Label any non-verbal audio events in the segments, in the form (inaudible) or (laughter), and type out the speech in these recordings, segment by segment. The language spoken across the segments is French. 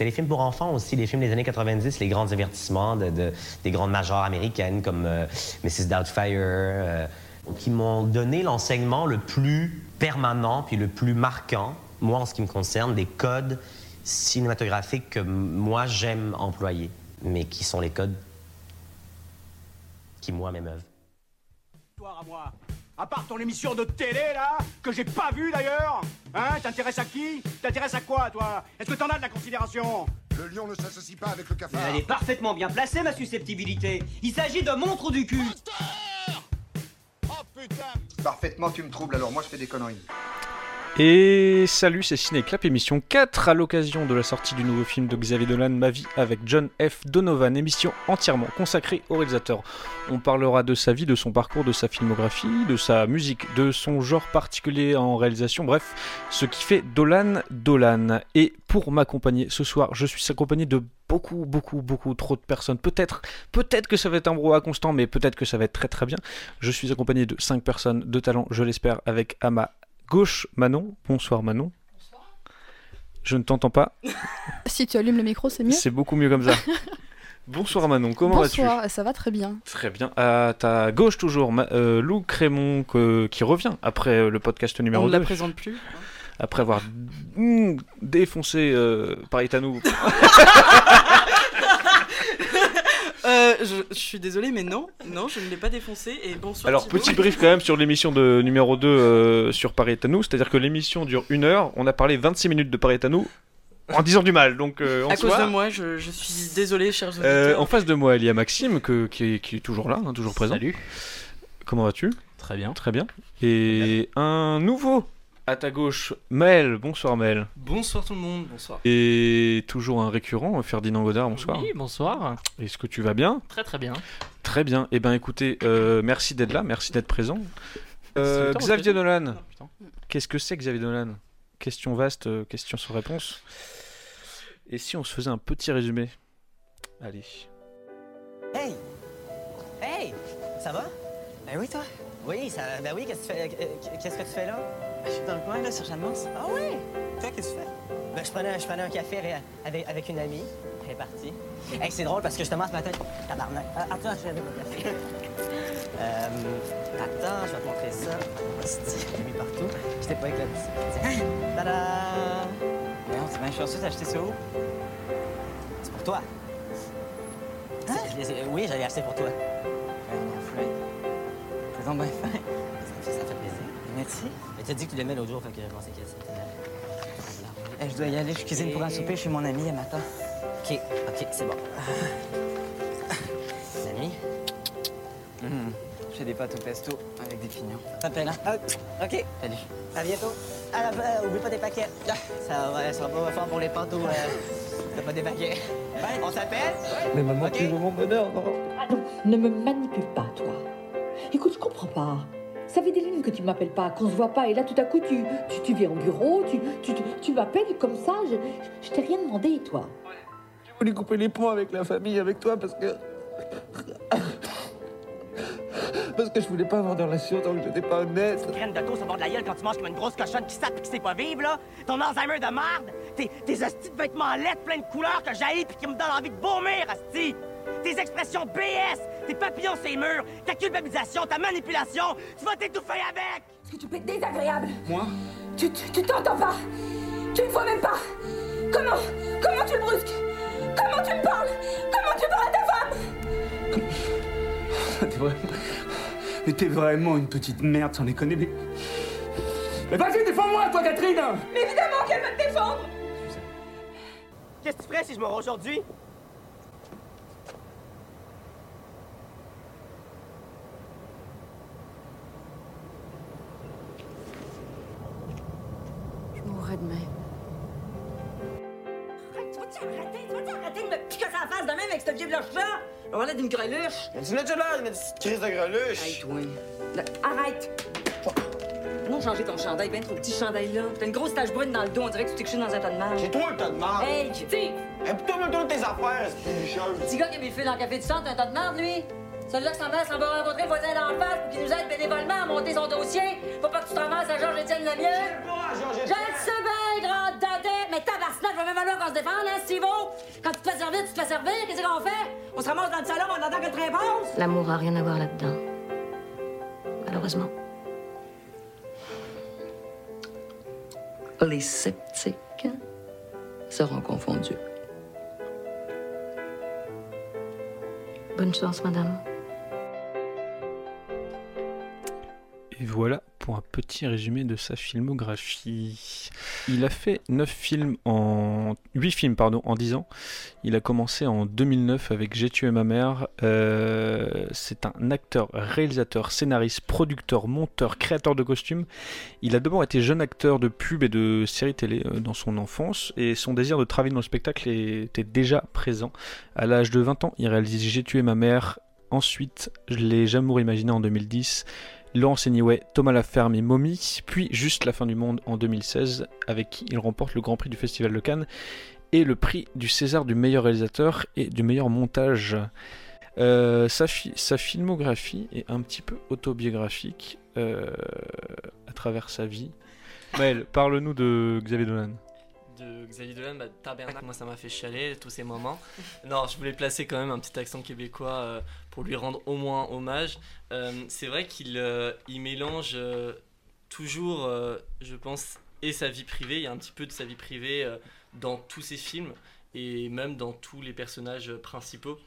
c'était les films pour enfants aussi, les films des années 90, les grands divertissements de, de- des grandes majors américaines comme euh, Mrs. Doubtfire, euh, qui m'ont donné l'enseignement le plus permanent puis le plus marquant, moi en ce qui me concerne, des codes cinématographiques que moi j'aime employer, mais qui sont les codes qui, moi, m'émeuvent. À. À part ton émission de télé, là, que j'ai pas vue d'ailleurs Hein T'intéresses à qui? T'intéresses à quoi, toi? Est-ce que t'en as de la considération? Le lion ne s'associe pas avec le cafard. Elle est parfaitement bien placée, ma susceptibilité. Il s'agit de mon trou du cul. Oh putain Parfaitement, tu me troubles, alors moi je fais des conneries. Et salut, c'est Cinéclap, émission 4 à l'occasion de la sortie du nouveau film de Xavier Dolan, Ma vie avec John F. Donovan, émission entièrement consacrée au réalisateur. On parlera de sa vie, de son parcours, de sa filmographie, de sa musique, de son genre particulier en réalisation, bref, ce qui fait Dolan Dolan. Et pour m'accompagner ce soir, je suis accompagné de beaucoup, beaucoup, beaucoup trop de personnes. Peut-être, peut-être que ça va être un brouhaha constant, mais peut-être que ça va être très très bien. Je suis accompagné de 5 personnes de talent, je l'espère, avec à ma gauche Manon. Bonsoir Manon. Je ne t'entends pas. (laughs) Si tu allumes le micro, c'est mieux. C'est beaucoup mieux comme ça. (laughs) Bonsoir Manon, comment vas-tu? Bonsoir, ça va très bien. Très bien. À ta gauche toujours, Ma- euh, Lou Crémon que- qui revient après euh, le podcast numéro On ne 2. la présente plus. Après avoir mm, défoncé euh, Paritano. (laughs) Euh, je, je suis désolée, mais non, non, je ne l'ai pas défoncé. Et bonsoir. Alors Thibaut. petit brief quand même sur l'émission de numéro 2 euh, sur Paritano, c'est-à-dire que l'émission dure une heure, on a parlé 26 minutes de Paritano en disant du mal, donc euh, en À cause de moi, je, je suis désolée, chers auditeurs. Euh, en face de moi, il y a Maxime que- qui, est, qui est toujours là, hein, toujours présent. Salut. Comment vas-tu? Très bien. Très bien. Et un nouveau à ta gauche, Mel. Bonsoir Mel. Bonsoir tout le monde, bonsoir. Et toujours un récurrent, Ferdinand Godard. Bonsoir. Oui, bonsoir. Est-ce que tu vas bien? Très très bien. Très bien. Eh ben écoutez, euh, merci d'être là, merci d'être présent. Euh, Xavier. Dolan. Ah. Qu'est-ce que c'est Xavier Dolan? Question vaste, euh, question sans réponse. Et si on se faisait un petit résumé? Allez. Hey! Hey! Ça va? Ben oui, toi? Oui, ça, ben oui, qu'est-ce que tu fais, qu'est-ce que tu fais là? Je suis dans le coin, là, sur Jeanne-Mance. Ah oui? Toi, qu'est-ce que tu fais? Ben, je prenais, je prenais un café avec, avec, une amie. Elle est partie. Hey, c'est drôle parce que justement, ce matin, tabarnak. Ah, attends, je vais avec mon café. (laughs) euh, attends, je vais te montrer ça. Hostie, J'ai mis partout. J'étais pas avec la petite. Tiens. (laughs) Tada! Voyons, c'est bien chanceux, acheté ça où? C'est pour toi. C'est- Oui, j'allais acheter pour toi. Donc bien fin. Merci. Mais t'as dit que tu l'aimais l'autre jour, fait que je pensais que c'était... Eh, je dois y aller, je cuisine pour un souper chez mon ami, elle m'attend. OK, OK, c'est bon. (laughs) L'ami? J'ai des pâtes au pesto avec des pignons. T'appelles, hein? OK. Salut. À bientôt. Ah, là, euh, oublie pas des paquets. Ah, Ça va, ça va pas fort pour les pâtes ou... Euh, t'as pas des paquets. On s'appelle? Mais maman, Ok. tu veux mon bonheur, non Ah non, ne me manipule pas, toi. Écoute, je comprends pas. Ça fait des lignes que tu m'appelles pas, qu'on se voit pas, et là tout à coup tu, tu, tu viens au bureau, tu, tu, tu, tu m'appelles comme ça, je, je, je t'ai rien demandé, toi. J'ai voulu couper les ponts avec la famille, avec toi, parce que. Parce que je voulais pas avoir de relation tant que j'étais pas honnête. graine de toast au bord de la gueule quand tu manges comme une grosse cochonne qui sape et qui sait pas vivre, là. Ton Alzheimer de marde. Tes, tes hosties de vêtements lettres pleins de couleurs que j'haïs puis qui me donnent envie de vomir, hostie. Tes expressions BS, tes papillons sur les murs, ta culpabilisation, ta manipulation, tu vas t'étouffer avec! Est-ce que tu peux être désagréable? Moi? Tu tu tu t'entends pas? Tu ne vois même pas? Comment? Comment tu le brusques? Comment tu me parles? Comment tu parles à ta femme? T'es vraiment... Mais t'es vraiment une petite merde, sans déconner, mais... Mais vas-y, défends-moi, toi, Catherine! Mais évidemment qu'elle va te défendre! Qu'est-ce que tu ferais si je meurs aujourd'hui? Je mourrais demain. Tu vas-tu arrêter? Tu vas-tu arrêter de me piquer sa face de même avec ce vieux blanche-là On va d'une greluche Tu n'as déjà l'air d'une petite crise de greluche. Hey, toi. Là, arrête Non, changer ton chandail, ben trop petit chandail là. T'as une grosse tache brune dans le dos, on dirait que tu t'es couché dans un tas de marge. J'ai toi le tas de marde. Hey, Steve Et plutôt me donne tes affaires, c'est une chose. Petit gars qui a mis le fil dans le café du centre, un tas de marde, lui? Celui-là que sa mère s'en va rencontrer le voisin d'en face pour qu'il nous aide bénévolement à monter son dossier. Faut pas que tu te ramasses à Georges-Étienne Lemieux. pas à Georges Je le sais bien, grand dadais! mais tabarnak, je vais même falloir qu'on se défende, hein, Steve Quand tu te fais servir, tu te fais servir, qu'est-ce qu'on fait? On se ramasse dans le salon en attendant que tu réponses? L'amour a rien à voir là-dedans. Malheureusement. Les sceptiques seront confondus. Bonne chance, madame. Et voilà pour un petit résumé de sa filmographie. Il a fait 9 films en 8 films en 10 ans. Il a commencé en 2009 avec J'ai tué ma mère. Euh, c'est un acteur, réalisateur, scénariste, producteur, monteur, créateur de costumes. Il a d'abord été jeune acteur de pub et de séries télé euh, dans son enfance et son désir de travailler dans le spectacle était déjà présent. À l'âge de 20 ans, il réalise J'ai tué ma mère. Ensuite, Les Jamours imaginés en 2010. Laurence Anyway, Thomas Laferme et Mommy, puis Juste la fin du monde en 2016, avec qui il remporte le Grand Prix du Festival de Cannes et le prix du César du meilleur réalisateur et du meilleur montage. Euh, sa, filmographie est un petit peu autobiographique euh, à travers sa vie. Maël, parle-nous de Xavier Dolan de Xavier Dolan, bah, tabernacle, moi ça m'a fait chialer tous ces moments. Non, je voulais placer quand même un petit accent québécois euh, pour lui rendre au moins hommage. Euh, c'est vrai qu'il euh, il mélange toujours, je pense, et sa vie privée. Il y a un petit peu de sa vie privée dans tous ses films et même dans tous les personnages principaux.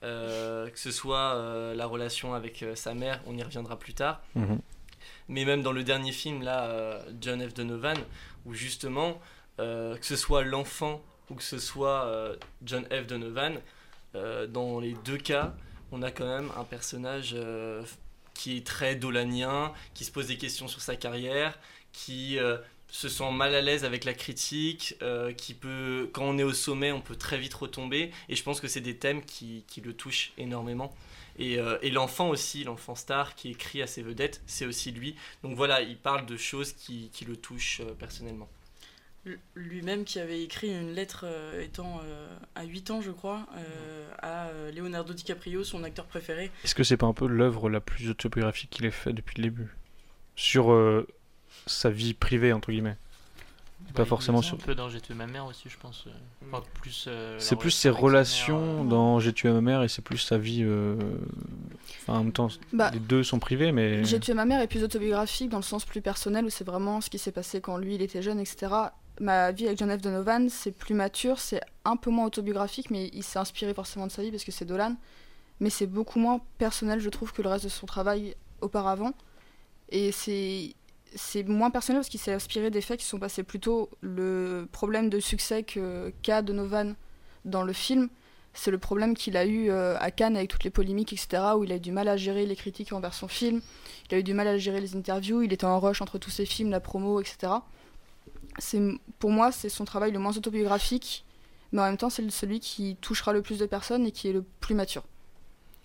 que ce soit la relation avec sa mère, on y reviendra plus tard. Mhm. Mais même dans le dernier film, là, John F. Donovan, où justement, que ce soit l'enfant ou que ce soit euh, John F. Donovan, euh, dans les deux cas, on a quand même un personnage qui est très dolanien, qui se pose des questions sur sa carrière, qui se sent mal à l'aise avec la critique, qui peut, quand on est au sommet, on peut très vite retomber. Et je pense que c'est des thèmes qui, le touchent énormément. Et, l'enfant aussi, l'enfant star qui écrit à ses vedettes, c'est aussi lui. Donc voilà, il parle de choses qui le touchent personnellement lui-même qui avait écrit une lettre euh, étant euh, à 8 ans, je crois, euh, à Leonardo DiCaprio, son acteur préféré. Est-ce que c'est pas un peu l'œuvre la plus autobiographique qu'il ait fait depuis le début? Sur sa vie privée, entre guillemets pas forcément sur. Un peu dans J'ai tué ma mère aussi, je pense. plus. c'est plus ses relations dans J'ai tué ma mère et c'est plus sa vie. Enfin, en même temps, bah, les deux sont privés, mais. J'ai tué ma mère est plus autobiographique dans le sens plus personnel où c'est vraiment ce qui s'est passé quand lui il était jeune, etc ma vie avec John F. Donovan, c'est plus mature, c'est un peu moins autobiographique, mais il s'est inspiré forcément de sa vie parce que c'est Dolan. Mais c'est beaucoup moins personnel, je trouve, que le reste de son travail auparavant. Et c'est c'est moins personnel parce qu'il s'est inspiré des faits qui sont passés plutôt le problème de succès qu'a Donovan dans le film. C'est le problème qu'il a eu euh, à Cannes avec toutes les polémiques, etc., où il a eu du mal à gérer les critiques envers son film, il a eu du mal à gérer les interviews, il était en rush entre tous ses films, la promo, etc pour moi c'est son travail le moins autobiographique, mais en même temps c'est celui qui touchera le plus de personnes et qui est le plus mature.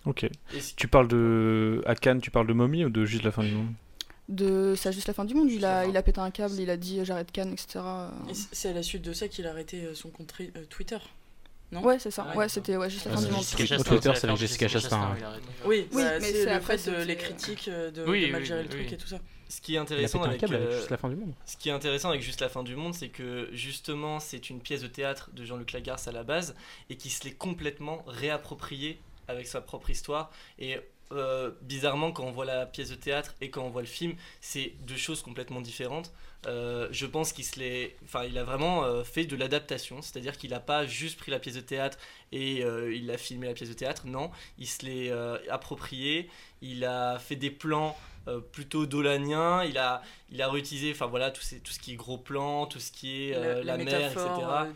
Ok. Tu parles de à Cannes, tu parles de Mommy ou de Juste la fin du monde? De ça juste la fin du monde il a il a pété un câble il a dit j'arrête Cannes etc c'est à la suite de ça qu'il a arrêté euh, son compte euh, Twitter non? Ouais c'est ça. Ouais, c'était ouais juste la fin du monde. Twitter c'est avec Jessica Chastain oui, oui. bah, mais c'est le fait de les critiques euh, de, de mal gérer le truc et tout ça ce qui est intéressant avec, euh, juste la fin du monde. Ce qui est intéressant avec juste la fin du monde, c'est que justement c'est une pièce de théâtre de Jean-Luc Lagarce à la base et qui se l'est complètement réapproprié avec sa propre histoire et euh, bizarrement, quand on voit la pièce de théâtre et quand on voit le film, c'est deux choses complètement différentes. Euh, je pense qu'il se enfin, il a vraiment fait de l'adaptation, c'est-à-dire qu'il n'a pas juste pris la pièce de théâtre et il a filmé la pièce de théâtre. Non, il se l'est approprié. Il a fait des plans euh, plutôt dolanien. Il a, il a réutilisé, enfin voilà, tout, tout ce qui est gros plan, tout ce qui est euh, la, mer, etc.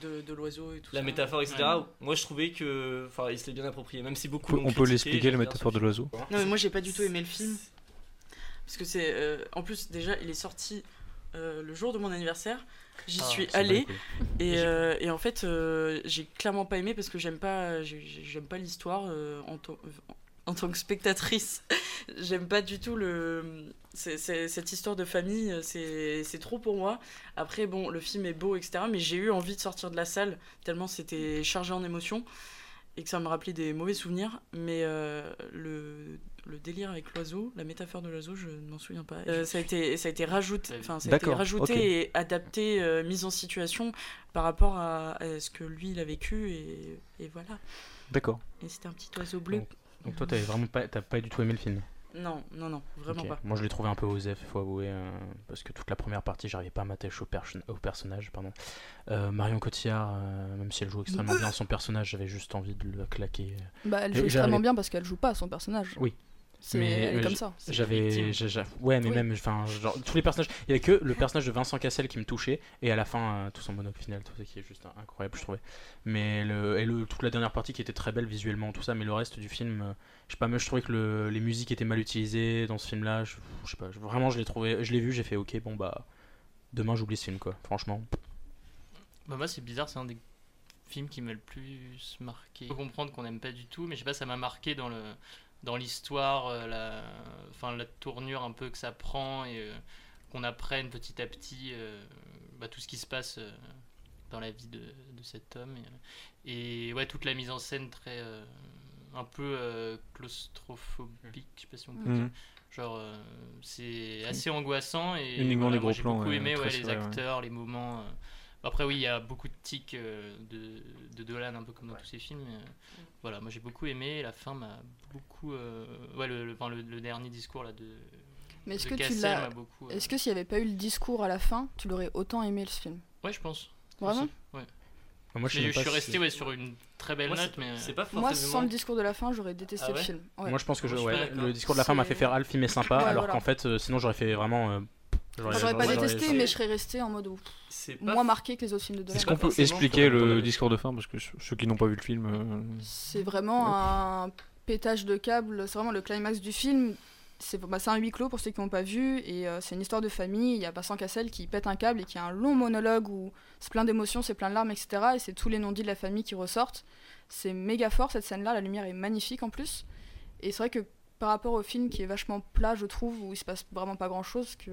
De, de l'oiseau et tout La métaphore, etc. Moi, je trouvais que, enfin, il s'était bien approprié, même si beaucoup. On peut l'expliquer la métaphore de l'oiseau. Non, mais moi, j'ai pas du tout aimé le film parce que c'est, euh, en plus, déjà, il est sorti le jour de mon anniversaire. J'y ah, suis allée et, et, en fait j'ai clairement pas aimé parce que j'aime pas j'aime pas l'histoire en, en tant que spectatrice, (laughs) j'aime pas du tout le cette histoire de famille, c'est trop pour moi. Après, bon, le film est beau, etc. Mais j'ai eu envie de sortir de la salle, tellement c'était chargé en émotions. Et que ça me rappelait des mauvais souvenirs, mais euh, le, le délire avec l'oiseau, la métaphore de l'oiseau, je ne m'en souviens pas. Euh, ça, a été, ça a été rajouté, enfin, ça a été rajouté et adapté, euh, mis en situation par rapport à, à ce que lui il a vécu, et, et voilà. D'accord. Et c'était un petit oiseau bleu. Donc, donc toi, t'avais vraiment pas, t'as pas du tout aimé le film Non, non, non, vraiment pas. Moi, je l'ai trouvé un peu osef, faut avouer, euh, parce que toute la première partie, j'arrivais pas à m'attacher au, au personnage. Pardon. Euh, Marion Cotillard, euh, même si elle joue extrêmement bien son personnage, j'avais juste envie de le claquer. Bah, elle joue extrêmement bien parce qu'elle joue pas son personnage. Oui. C'est Mais euh, comme ça. J'avais, ouais, mais Oui. même, enfin, genre, tous les personnages. Il y avait que le personnage de Vincent Cassel qui me touchait, et à la fin, euh, tout son monologue final, tout ça qui est juste incroyable, je trouvais. Mais le, et le, toute la dernière partie qui était très belle visuellement, tout ça, mais le reste du film, euh, je sais pas, moi je trouvais que le- les musiques étaient mal utilisées dans ce film-là. Je, je sais pas, je- vraiment, je l'ai trouvé, je l'ai vu, j'ai fait, ok, bon bah, demain j'oublie ce film, quoi. Franchement. Bah moi c'est bizarre, c'est un des films qui m'a le plus marqué. Faut comprendre qu'on n'aime pas du tout, mais je sais pas, ça m'a marqué dans le dans l'histoire, euh, la enfin la tournure un peu que ça prend et euh, qu'on apprenne petit à petit euh, bah, tout ce qui se passe dans la vie de, de cet homme et, et ouais toute la mise en scène très euh, un peu euh, claustrophobique, je sais pas si on peut Mhm. dire. Genre, euh, c'est assez angoissant et Uniquement voilà, j'ai beaucoup ouais, aimé ouais, les ouais. acteurs, les moments. Après, oui, il y a beaucoup de tics euh, de, de Dolan, un peu comme dans tous ses films. mais, euh, voilà, moi j'ai beaucoup aimé. La fin m'a beaucoup. euh, ouais, le, le, enfin, le- le dernier discours là de. Mais est-ce de que tu l'as. m'a beaucoup. euh, Est-ce que s'il n'y avait pas eu le discours à la fin, tu l'aurais autant aimé ce film? Ouais, je pense. Vraiment? Ouais. Moi, je suis resté ouais, sur une très belle Moi, c'est note, pas- mais. c'est pas Moi, forcément- sans le discours de la fin, j'aurais détesté Ah le ouais film. Ouais. Moi, je pense que je, Moi, le discours de la fin m'a fait faire ah, le film est sympa, Ouais, alors voilà. qu'en fait, euh, sinon j'aurais fait vraiment. euh, Enfin, j'aurais pas détesté, mais je serais resté en mode. ouf, C'est pas Moins marqué que les autres films de Dolan. Est-ce qu'on peut expliquer le discours de fin Parce que ceux qui n'ont pas vu le film. euh, C'est vraiment un pétage de câble, c'est vraiment le climax du film. C'est bah, un huis clos pour ceux qui n'ont pas vu, et euh, c'est une histoire de famille. Il y a Vincent Cassel qui pète un câble et qui a un long monologue où c'est plein d'émotions, c'est plein de larmes, etc. Et c'est tous les non-dits de la famille qui ressortent. C'est méga fort cette scène-là, la lumière est magnifique en plus. Et c'est vrai que par rapport au film qui est vachement plat, je trouve, où il se passe vraiment pas grand-chose, que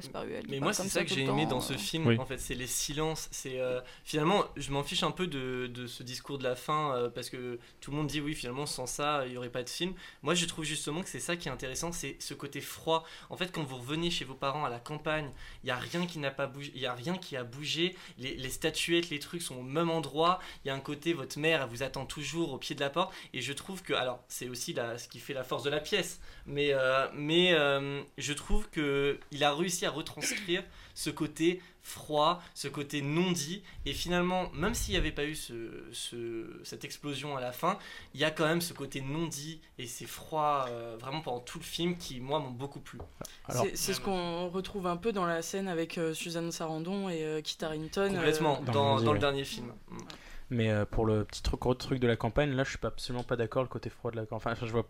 Gaspard Huel. qui Mais moi, c'est ça que j'ai aimé dans ce euh. film, Oui. en fait, c'est les silences. C'est euh, finalement, je m'en fiche un peu de, de ce discours de la fin euh, parce que tout le monde dit oui, finalement, sans ça, il y aurait pas de film. Moi, je trouve justement que c'est ça qui est intéressant, c'est ce côté froid. En fait, quand vous revenez chez vos parents à la campagne, il y a rien qui n'a pas bougé, il y a rien qui a bougé. Les, les statuettes, les trucs sont au même endroit. Il y a un côté, votre mère, elle vous attend toujours au pied de la porte. Et je trouve que, alors, c'est aussi la, ce qui fait la force de la pièce. Mais, euh, mais euh, je trouve que il a réussi à retranscrire ce côté froid, ce côté non dit. Et finalement, même s'il n'y avait pas eu ce, ce- cette explosion à la fin, il y a quand même ce côté non dit et c'est froid euh, vraiment pendant tout le film qui, moi, m'ont beaucoup plu. Alors- C'est- C'est ce qu'on retrouve un peu dans la scène avec euh, Suzanne Sarandon et euh, Kit Harington. Complètement, euh, dans, Dans le dans le ouais. dernier film. Mais pour le petit truc, gros truc de la campagne, là, je suis pas absolument pas d'accord le côté froid de la campagne. Enfin, je vois.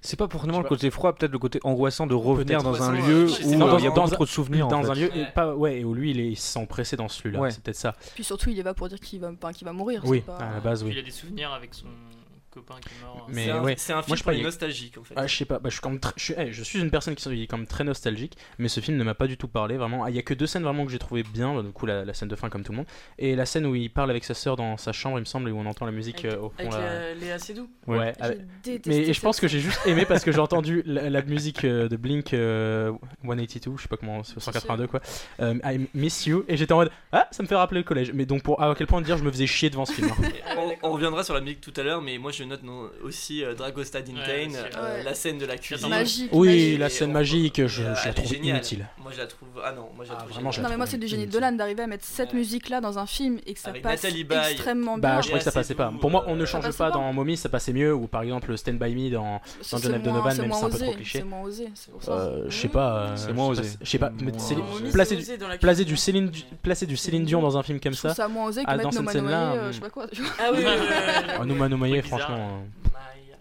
C'est pas forcément le côté froid, peut-être le côté angoissant de revenir dans un lieu où il y a dans trop de souvenirs. dans un lieu, Ouais. pas ouais, et où lui, il, est, il se sent pressé dans celui-là. C'est peut-être ça. Puis surtout, il est là pour dire qu'il va, qu'il va mourir. Oui, à la base, oui. il a des souvenirs avec son copain qui est mort. Mais C'est un, ouais, c'est un moi, film je pour les parlais- nostalgiques en fait. Ah, je sais pas, bah, je, suis quand même très- je, suis, eh, je suis une personne qui est quand même très nostalgique, mais ce film ne m'a pas du tout parlé. Vraiment, Ah, il y a que deux scènes vraiment que j'ai trouvé bien. bah, Du coup, la, la scène de fin comme tout le monde, et la scène où il parle avec sa sœur dans sa chambre, il me semble, et où on entend la musique avec euh, au fond. avec là. Léa- Seydoux. Ouais, J'ai avec- détesté mais et je pense que j'ai juste aimé parce que j'ai (laughs) entendu la, la musique euh, de Blink euh, 182, je sais pas comment, c'est 182 quoi, euh, I Miss You, et j'étais en mode ah ça me fait rappeler le collège. Mais donc pour à quel point dire je me faisais chier devant ce film. hein. (laughs) On, on reviendra sur la musique tout à l'heure, mais moi je note non, aussi euh, Dragostad in Ouais, Pain, euh, ouais. la scène de la cuisine. Magique. oui, magique. la scène magique, je, je la trouve géniale. inutile. Moi je la trouve. Ah non, moi je la Ah, trouve vraiment, géniale. je Non, la mais moi, trouve c'est du génie de. Dolan d'arriver à mettre cette Ouais. musique-là dans un film et que ça Avec passe extrêmement Bah, bien. je trouvais que ça passait pas. Pour moi, on ne change pas dans Mommy, ça passait mieux, ou par exemple Stand By Me dans, C'est- dans John c'est F. Donovan, c'est même si c'est un peu trop cliché. C'est moins osé, c'est. Euh, je sais pas. euh, C'est je moins osé. Je sais pas. C'est- placer c'est du- Céline, placer du Céline Dion dans un film comme Je ça. ça moins osé que Ah, mettre dans No cette Man scène-là, Away, euh, hmm. je sais pas quoi. Ah oui, oui, oui, franchement. euh,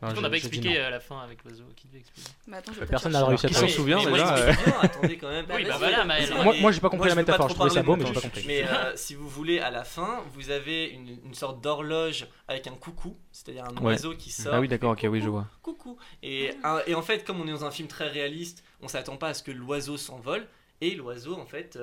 on n'a pas j'ai dit expliqué non. à la fin avec l'oiseau qui devait expliquer. Mais attends, je Bah, vais personne n'a réussi à s'en souvient mais moi, déjà je euh, m'explique bien, attendez quand même. Oui, bah vas-y. voilà, Maël. Moi, Moi, moi, j'ai pas compris moi, la métaphore. Je trouvais ça beau, non mais j'ai pas compris. Mais euh, si vous voulez, à la fin, vous avez une, une sorte d'horloge avec un coucou, c'est-à-dire un Ouais. oiseau qui sort. Ah oui, d'accord, ok, oui, je coucou, vois. Coucou. Et, un- et en fait, comme on est dans un film très réaliste, on s'attend pas à ce que l'oiseau s'envole. Et l'oiseau, en fait,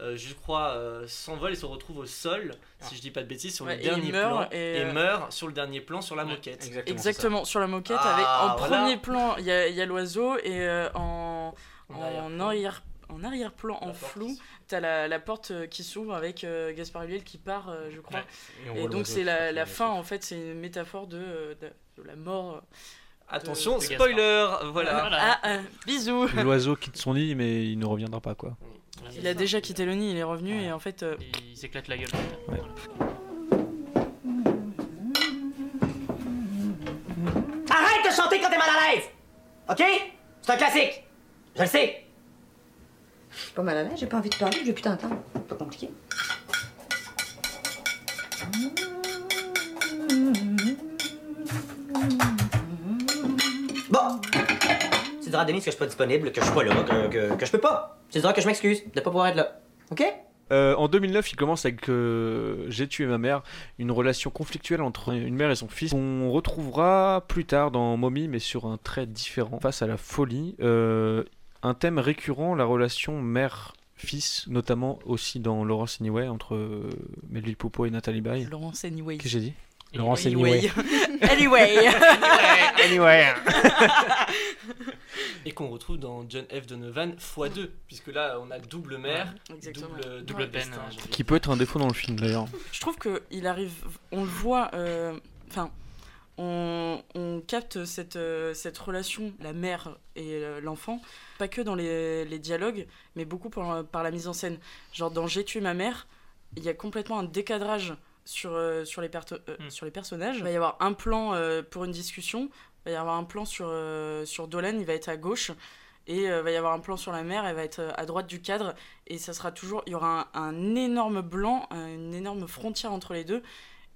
euh, je crois, euh, s'envole et se retrouve au sol, si je dis pas de bêtises, sur Ouais, le dernier meurt, plan. et, Et, euh, meurt sur le dernier plan sur la moquette. Exactement, sur la moquette, Ah, avec en voilà. premier plan, il y a, il y a l'oiseau, et euh, en, en, arrière, en arrière-plan, en flou, t'as la, la porte qui s'ouvre avec euh, Gaspard Ulliel qui part, euh, je crois. Ouais. Et donc c'est la, fin, en fait, c'est une métaphore de, de, de la mort. de- Attention, de spoiler, voilà. Ah, ah, bisous L'oiseau quitte son lit, mais il ne reviendra pas, quoi. Il a déjà quitté le nid, il est revenu, et en fait... euh, Il s'éclate la gueule. Arrête de chanter quand t'es mal à l'aise Ok? C'est un classique Je le sais Je suis pas mal à l'aise, j'ai pas envie de parler, j'ai putain attends. Pas compliqué Tu diras à que je suis pas disponible, que je suis pas là, que, que, que je peux pas. Tu diras que je m'excuse de pas pouvoir être là. Ok? Euh, en 2009, il commence avec euh, J'ai tué ma mère, une relation conflictuelle entre une mère et son fils. On retrouvera plus tard dans Mommy, mais sur un trait différent, face à la folie. Euh, un thème récurrent, la relation mère-fils, notamment aussi dans Laurence Anyway entre euh, Melville Poupeau et Nathalie Baye. Laurence Anyway. Qu'est-ce que j'ai dit? Laurence Anyway. (laughs) Anyway. (laughs) Anyway. (laughs) Et qu'on retrouve dans John F. Donovan x2, puisque là on a double mère, double, double Ouais. peine, de Qui peut être un défaut dans le film d'ailleurs. Je trouve qu'il arrive, on le voit, euh, enfin, on, on capte cette, euh, cette relation, la mère et euh, l'enfant, pas que dans les, les dialogues, mais beaucoup par, par la mise en scène. Genre dans J'ai tué ma mère, il y a complètement un décadrage sur, euh, sur, les, euh, sur les personnages. Il va y avoir un plan euh, pour une discussion, va y avoir un plan sur, euh, sur Dolan, il va être à gauche. Et euh, va y avoir un plan sur la mer, elle va être euh, à droite du cadre, et ça sera toujours, il y aura un, un énorme blanc, un- une énorme frontière entre les deux,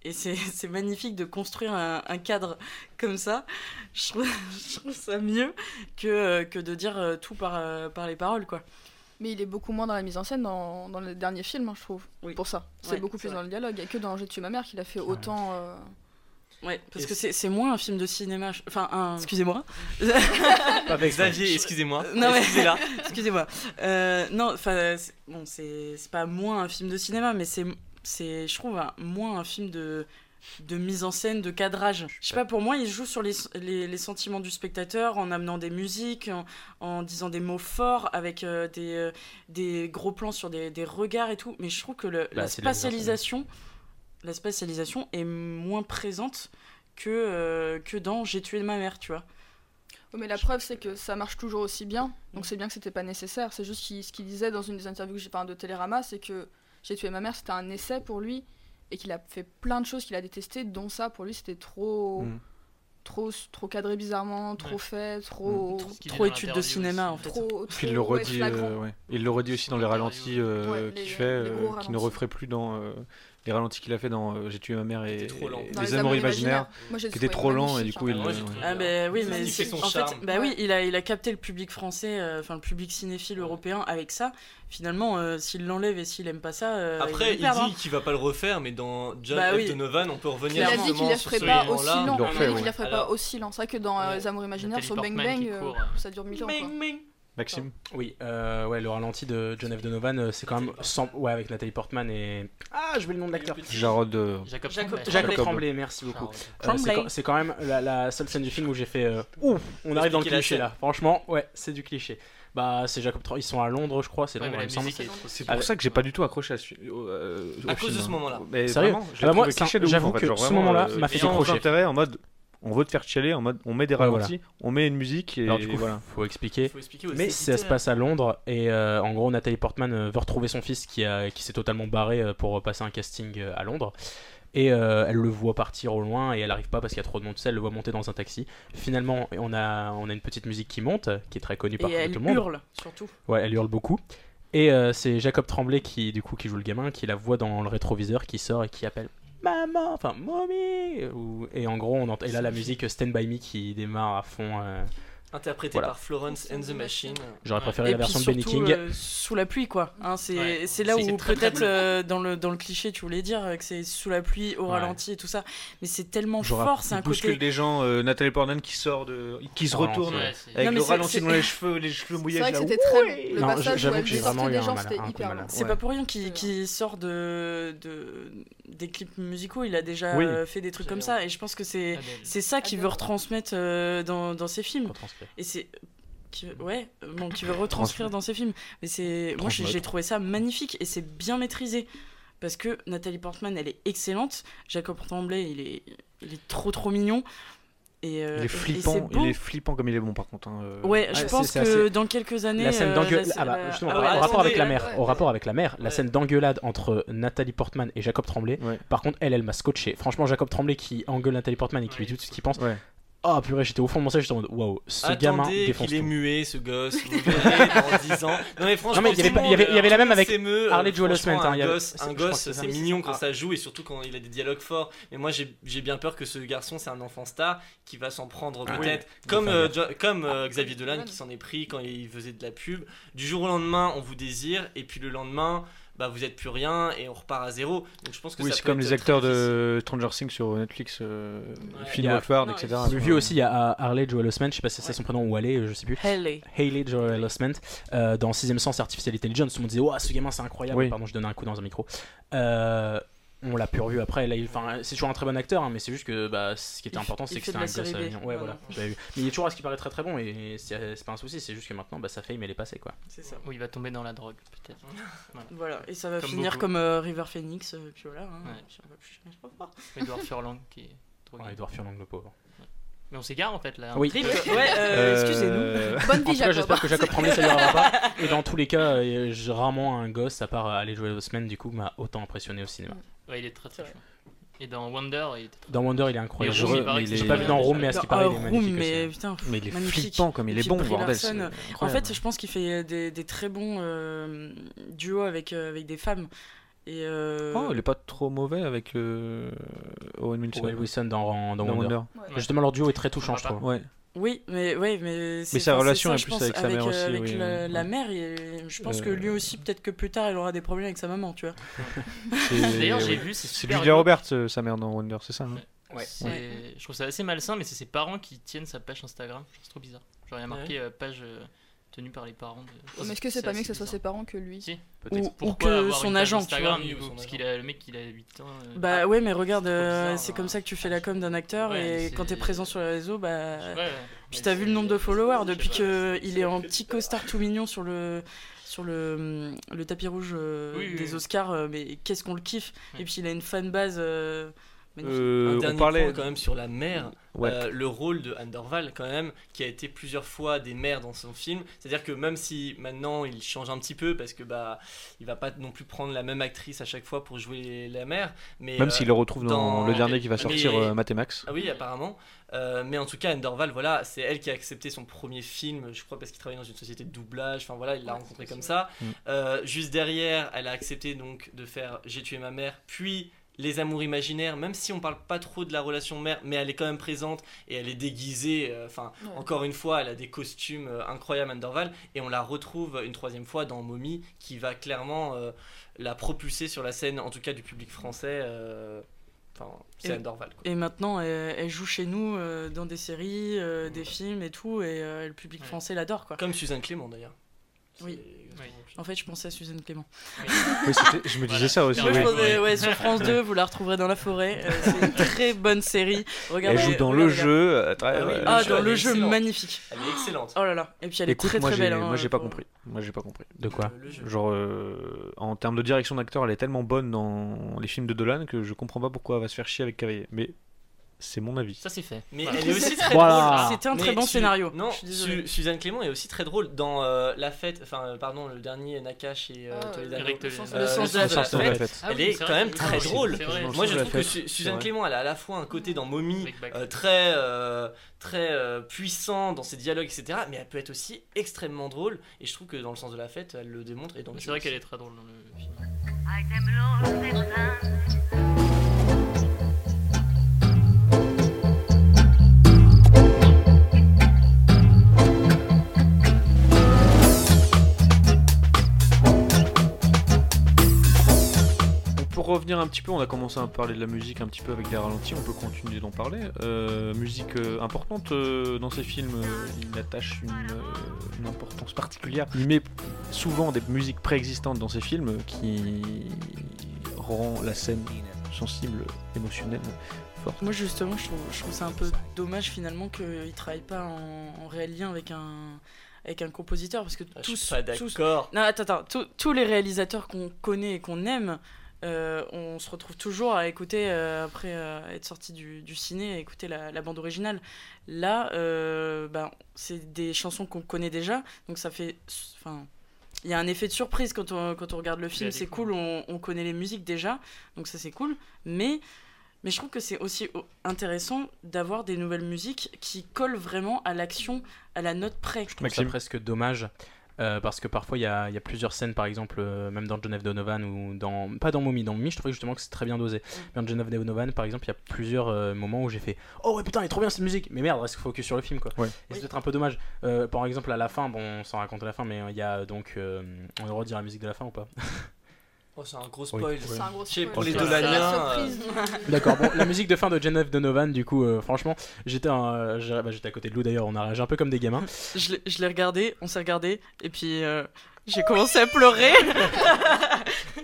et c'est (laughs) c'est magnifique de construire un, un cadre comme ça. Je trouve, (laughs) je trouve ça mieux que, euh, que de dire euh, tout par, euh, par les paroles, quoi. Mais il est beaucoup moins dans la mise en scène dans, dans le dernier film, hein, je trouve. Pour ça. C'est Ouais, beaucoup plus vrai. dans le dialogue. Il n'y a que dans J'ai tué ma mère qu'il a fait autant. euh, Ouais, parce Et que c'est c'est moins un film de cinéma. Enfin, un. Excusez-moi. Avec Xavier, excusez-moi. Non, mais. Excusez-la. (laughs) Excusez-moi. Euh, non, enfin, c'est- bon, c'est c'est pas moins un film de cinéma, mais c'est, c'est, je trouve, moins un film de de mise en scène, de cadrage. Je sais pas, pour moi, il joue sur les, les, les sentiments du spectateur en amenant des musiques, en, en disant des mots forts, avec euh, des, euh, des gros plans sur des, des regards et tout. Mais je trouve que le- Bah, la spatialisation, la spatialisation est moins présente que, euh, que dans J'ai tué ma mère, tu vois. Mais la preuve, c'est que ça marche toujours aussi bien. Donc c'est bien que c'était pas nécessaire. C'est juste ce qu'il disait dans une des interviews que j'ai enfin, de Télérama, c'est que J'ai tué ma mère, c'était un essai pour lui. Et qu'il a fait plein de choses qu'il a détestées, dont ça, pour lui, c'était trop. Mm. Trop, trop cadré bizarrement, trop Ouais. fait, trop. Qu'il Trop étude de cinéma, aussi. en fait. Trop, Puis il le redit, euh, ouais. Il le redit aussi dans les ralentis euh, Ouais, qu'il fait, euh, qu'il ne referait plus dans euh, les ralentis qu'il a fait dans euh, J'ai tué ma mère et, trop lent. et Dans Les Les Amours Amours imaginaires, imaginaires. Moi, qui était trop lent et du coup hein. il. Ah, moi, euh, j'ai ouais. trouvé- Ah bah oui, Ça mais fait c'est- son en fait, charme. bah oui, il a, il a capté le public français, euh, enfin le public cinéphile européen avec ça. Finalement, euh, s'il l'enlève et s'il aime pas ça, euh, Après, il dit qu'il va pas le refaire, mais dans John Bah oui. Donovan, on peut Il revenir a dit qu'il sur ferait pas aussi lent. Il le Il a refait, dit oui. qu'il ne ferait pas aussi lent. C'est vrai que dans Ouais. Les Amours imaginaires, sur Bang Bang, euh, ça dure mille ans. Maxime Oui, euh, ouais, le ralenti de John F. Donovan, euh, c'est quand même sans... ouais, avec Nathalie Portman et ah, je vais le nom de l'acteur. Jarod. euh, Jacob Jacob- Tremblay. Jacob Jacob. Tremblay, merci beaucoup. Euh, c'est quand- même la, la seule scène du film où j'ai fait euh, ouf, on arrive dans le cliché là. Franchement, ouais, c'est du cliché. Bah, c'est Jacob Tremblay, ils sont à Londres, je crois, c'est Londres, il me semble. C'est Ah, pour ça que j'ai pas du tout accroché à ce, au, euh, au À cause film, de ce moment-là. Mais Sérieux vraiment, je Ah bah moi, j'avoue que ce moment-là m'a fait décrocher. intérêt en mode on veut te faire chialer en mode on met des Ouais, voilà. ralentis, on met une musique et Alors du coup, voilà. faut expliquer. Faut expliquer aux Mais ça se passe à Londres et euh, en gros Nathalie Portman euh, veut retrouver son fils qui, a, qui s'est totalement barré euh, pour passer un casting à Londres. Et euh, elle le voit partir au loin et elle arrive pas parce qu'il y a trop de monde. Elle le voit monter dans un taxi. Finalement, on a, on a une petite musique qui monte, qui est très connue par Et elle tout le monde. hurle, surtout. Ouais, elle hurle beaucoup. Et euh, c'est Jacob Tremblay qui, du coup, qui joue le gamin, qui la voit dans le rétroviseur, qui sort et qui appelle maman, enfin mommy. Ou- Et en gros, on entend, et là la musique Stand by Me qui démarre à fond. euh, Interprété Voilà. par Florence and the Machine. J'aurais préféré Et la puis version de Benny King. euh, sous la pluie, quoi. Hein, c'est Ouais. là où peut-être euh, dans, le, dans le cliché, tu voulais dire que c'est sous la pluie, au Ouais. ralenti et tout ça. Mais c'est tellement fort, c'est il un côté. des gens, euh, Nathalie Portman qui sort de. qui se retourne ouais, avec Non, le ralenti dans les cheveux, les cheveux mouillés. C'est vrai que c'était très Le Non, j'avoue que j'ai vraiment eu des un gens, mal- long. C'est pas pour rien qu'il sort de, des clips musicaux, il a déjà Oui. euh, fait des trucs comme ça, et je pense que c'est Adèle. c'est ça qu'il veut retransmettre euh, dans, dans ses films. Et c'est. qui- ouais, bon, qui veut retranscrire dans ses films. Mais c'est. Moi, j'ai j'ai trouvé ça magnifique et c'est bien maîtrisé. Parce que Nathalie Portman, elle est excellente. Jacob Tremblay, il est, il est trop trop mignon. Et, euh, Il est flippant, il est flippant comme il est bon par contre. hein, euh. Ouais, je Ouais, pense que assez- dans quelques années. La scène euh, d'engueulade. la- Ah bah, ah au ouais, rapport avec la mère, ouais. au rapport avec la mère, la scène d'engueulade entre Nathalie Portman et Jacob Tremblay. Ouais. Par contre, elle, elle m'a scotché. Franchement, Jacob Tremblay qui engueule Nathalie Portman et qui lui dit tout ce qu'il pense. Ouais. Oh purée, j'étais au fond de mon siège, j'étais en mode waouh, ce gamin défonce qu'il est muet, ce gosse. Vous verrez dans (laughs) 10 ans. Non, mais franchement, Non, mais il y avait il y il y la même avec s'émeut, Harley euh, Joel Osment, hein, Un il avait- gosse, c'est- un gosse, c'est mignon quand Ah. ça joue et surtout quand il a des dialogues forts. Mais moi, j'ai bien peur que ce garçon, c'est un enfant star qui va s'en prendre Ah peut-être. oui. Comme, euh, comme euh, Xavier Dolan qui s'en est pris quand il faisait de la pub. Du jour au lendemain, on vous désire et puis le lendemain. Bah, vous êtes plus rien et on repart à zéro. Donc je pense que Oui, c'est comme les acteurs difficile. de Stranger Things sur Netflix, euh, Phil Non, etc. J'ai vu aussi, il y a Harley Joel Osment, je sais pas si c'est son prénom ou Haley, je sais plus. Haley. Haley Joel Osment, euh, dans Sixième Sens Artificial Intelligence, tout le monde disait, Ouah, ce gamin c'est incroyable. Oui. Pardon, je donnais un coup dans un micro. Euh, on l'a pu revu après. Là, il- enfin, c'est toujours un très bon acteur, hein, mais c'est juste que bah, ce qui était important, c'est que c'était un gosse mignon. Ouais, Voilà. voilà. j'avais vu. Mais il est toujours à ce qui paraît très très bon et c'est c'est pas un souci, c'est juste que maintenant, bah, sa fame elle est passée quoi. C'est ça. Où il va tomber dans la drogue, peut-être. (laughs) Voilà. Voilà, et ça va Comme finir beaucoup. comme euh, River Phoenix, euh, puis voilà. hein, Ouais. puis on va plus jamais se revoir. Edouard Furlong qui est drogué. Ouais, Edouard Furlong, le pauvre. Mais on s'égare en fait là. Oui. Trip, ouais, euh, excusez-nous. Euh, (laughs) Bonne En tout vie, cas, Jacob. j'espère que Jacob Tremblay ça lui arrivera pas. (laughs) Et dans tous les cas, euh, j'ai rarement un gosse, à part euh, aller jouer aux semaines, du coup, m'a autant impressionné au cinéma. Ouais, il est très très chaud. Et dans Wonder, il était très Dans Wonder, il est incroyable. Je- c'est pas vu dans. Room, mais à ce qui paraît, il est magnifique mais aussi. putain, Mais il est magnifique. flippant comme il est bon, bordel. En fait, je pense qu'il fait des, des très bons euh, duos avec, euh, avec des femmes. Et euh, Oh, il est pas trop mauvais avec euh, Owen Wilson. Owen Wilson dans, dans, Dans Wonder. Wonder. Ouais. Justement, leur duo est très touchant, je trouve. Ouais. Oui, mais ouais, mais c'est sa relation ça, est plus pense, avec sa mère aussi, avec oui, la, euh, la ouais. mère, et je pense que Euh, lui aussi, peut-être que plus tard, il aura des problèmes avec sa maman, tu vois. C'est- (laughs) D'ailleurs, j'ai vu, c'est Julia. Roberts, euh, sa mère dans Wonder, c'est ça hein Ouais. Je trouve ça assez malsain, mais c'est ses parents qui tiennent sa page Instagram. C'est trop bizarre. Genre, il y a marqué euh, page par les parents. De... Mais est-ce que c'est pas mieux que ce soit ses parents que lui Si. Ou, que avoir son agent, tu Instagram, vois. du coup, ou son parce agent. qu'il a le mec, il a 8 ans. euh, Bah ouais, mais regarde, euh, c'est hein. comme ça que tu fais la com d'un acteur, Ouais, et quand t'es présent sur les réseaux, bah. ouais. Puis t'as vu le nombre de followers depuis qu'il est en petit costard tout mignon sur le sur le, le tapis rouge euh, Oui, oui, des oui. Oscars, euh, mais qu'est-ce qu'on le kiffe. Et puis il a une fanbase euh. Euh, un on dernier parlait point quand même sur la mère, Ouais. euh, le rôle de Anne Dorval quand même, qui a été plusieurs fois des mères dans son film. C'est-à-dire que même si maintenant il change un petit peu parce que bah il va pas non plus prendre la même actrice à chaque fois pour jouer la mère, mais Même euh, s'il le retrouve dans, dans- le dernier qui va mais- sortir, euh, Mathémax. Ah oui, apparemment. Euh, mais en tout cas, Anne Dorval, voilà, c'est elle qui a accepté son premier film, je crois parce qu'il travaillait dans une société de doublage. Enfin voilà, il l'a rencontré comme ça. Mm. Euh, juste derrière, elle a accepté donc de faire J'ai tué ma mère, puis Les Amours imaginaires, même si on parle pas trop de la relation mère, mais elle est quand même présente et elle est déguisée. euh, Enfin, Ouais. encore une fois, elle a des costumes euh, incroyables, Anne Dorval, et on la retrouve une troisième fois dans Mommy, qui va clairement euh, la propulser sur la scène, en tout cas du public français. euh, Enfin, c'est Et- Anne Dorval. Quoi. Et maintenant, elle, elle joue chez nous euh, dans des séries, euh, des films et tout, et euh, le public Ouais. français l'adore quoi. Comme Suzanne Clément d'ailleurs. Oui. En fait, je pensais à Suzanne Clément. Oui, (laughs) je me disais Voilà. ça aussi. Moi, je oui. pensais, ouais, sur France 2, vous la retrouverez dans la forêt. euh, c'est une très bonne série. Regardez, Elle joue dans le jeu. euh, très- Ah oui. Ah, dans le jeu excellente. magnifique. Elle est excellente. Oh là là. Et puis elle est Écoute, très très belle. hein, moi j'ai pas compris. Moi j'ai pas compris. De quoi Le- le jeu. Genre euh, en termes de direction d'acteur, elle est tellement bonne dans les films de Dolan que je comprends pas pourquoi elle va se faire chier avec Cavalier. Mais c'est mon avis. Ça, c'est fait. Mais Voilà. elle est aussi (laughs) très Voilà. drôle. C'était un Mais très bon Su- scénario. Non, Je. Su- Suzanne Clément est aussi très drôle dans euh, La Fête, enfin, euh, pardon, le dernier Nakash et euh, Ah, Toledano. Eric Toledano. Euh, Le sens de la fête. fête. Ah Elle est c'est quand vrai. même Ah très oui, drôle. Moi, je trouve que Su- Suzanne. Clément, elle a à la fois un côté dans Mommy euh, très, euh, très euh, puissant dans ses dialogues, etc. Mais elle peut être aussi extrêmement drôle. Et je trouve que dans le sens de la fête, elle le démontre. Et C'est vrai qu'elle est très drôle dans le film. Revenir un petit peu, on a commencé à parler de la musique un petit peu avec des ralentis, on peut continuer d'en parler. Euh, musique euh, importante euh, dans ces films, euh, il attache une, une importance particulière. Il met souvent des musiques préexistantes dans ces films qui rend la scène sensible, émotionnelle, forte. Moi justement, je trouve, je trouve ça un peu dommage finalement qu'il travaille pas en, en réel lien avec un avec un compositeur parce que Ah, je tous, suis pas tous- d'accord. non attends attends, tous- tous les réalisateurs qu'on connaît et qu'on aime, euh, on se retrouve toujours à écouter euh, après euh, être sorti du, du ciné, à écouter la, la bande originale. Là, euh, ben, c'est des chansons qu'on connaît déjà, donc ça fait, enfin. Il y a un effet de surprise quand on, quand on regarde le film, c'est cool, on, on connaît les musiques déjà, donc ça c'est cool. Mais mais je trouve que c'est aussi intéressant d'avoir des nouvelles musiques qui collent vraiment à l'action, à la note près. Je trouve ça presque dommage. Euh, parce que parfois il y a, il y a plusieurs scènes, par exemple, euh, même dans John F. Donovan ou dans. Pas dans Mommy, dans Mommy, je trouvais justement que c'est très bien dosé. Mais dans John F. Donovan, par exemple, il y a plusieurs euh, moments où j'ai fait Oh ouais, putain, elle est trop bien cette musique Mais merde, reste focus sur le film quoi. Ouais. Et c'est peut-être un peu dommage. Euh, par exemple, à la fin, bon, sans raconter la fin, mais il y a donc. euh, on a le droit de dire la musique de la fin ou pas? (laughs) Oh, c'est un gros spoil. C'est un gros spoil. Pour les C'est Dolaniens. la euh. (laughs) D'accord, bon, la musique de fin de F. Donovan, du coup, euh, franchement, j'étais un- bah, j'étais à côté de Lou d'ailleurs, on a réagi un peu comme des gamins. Je l'ai- je l'ai regardé, on s'est regardé, et puis euh, j'ai commencé à pleurer.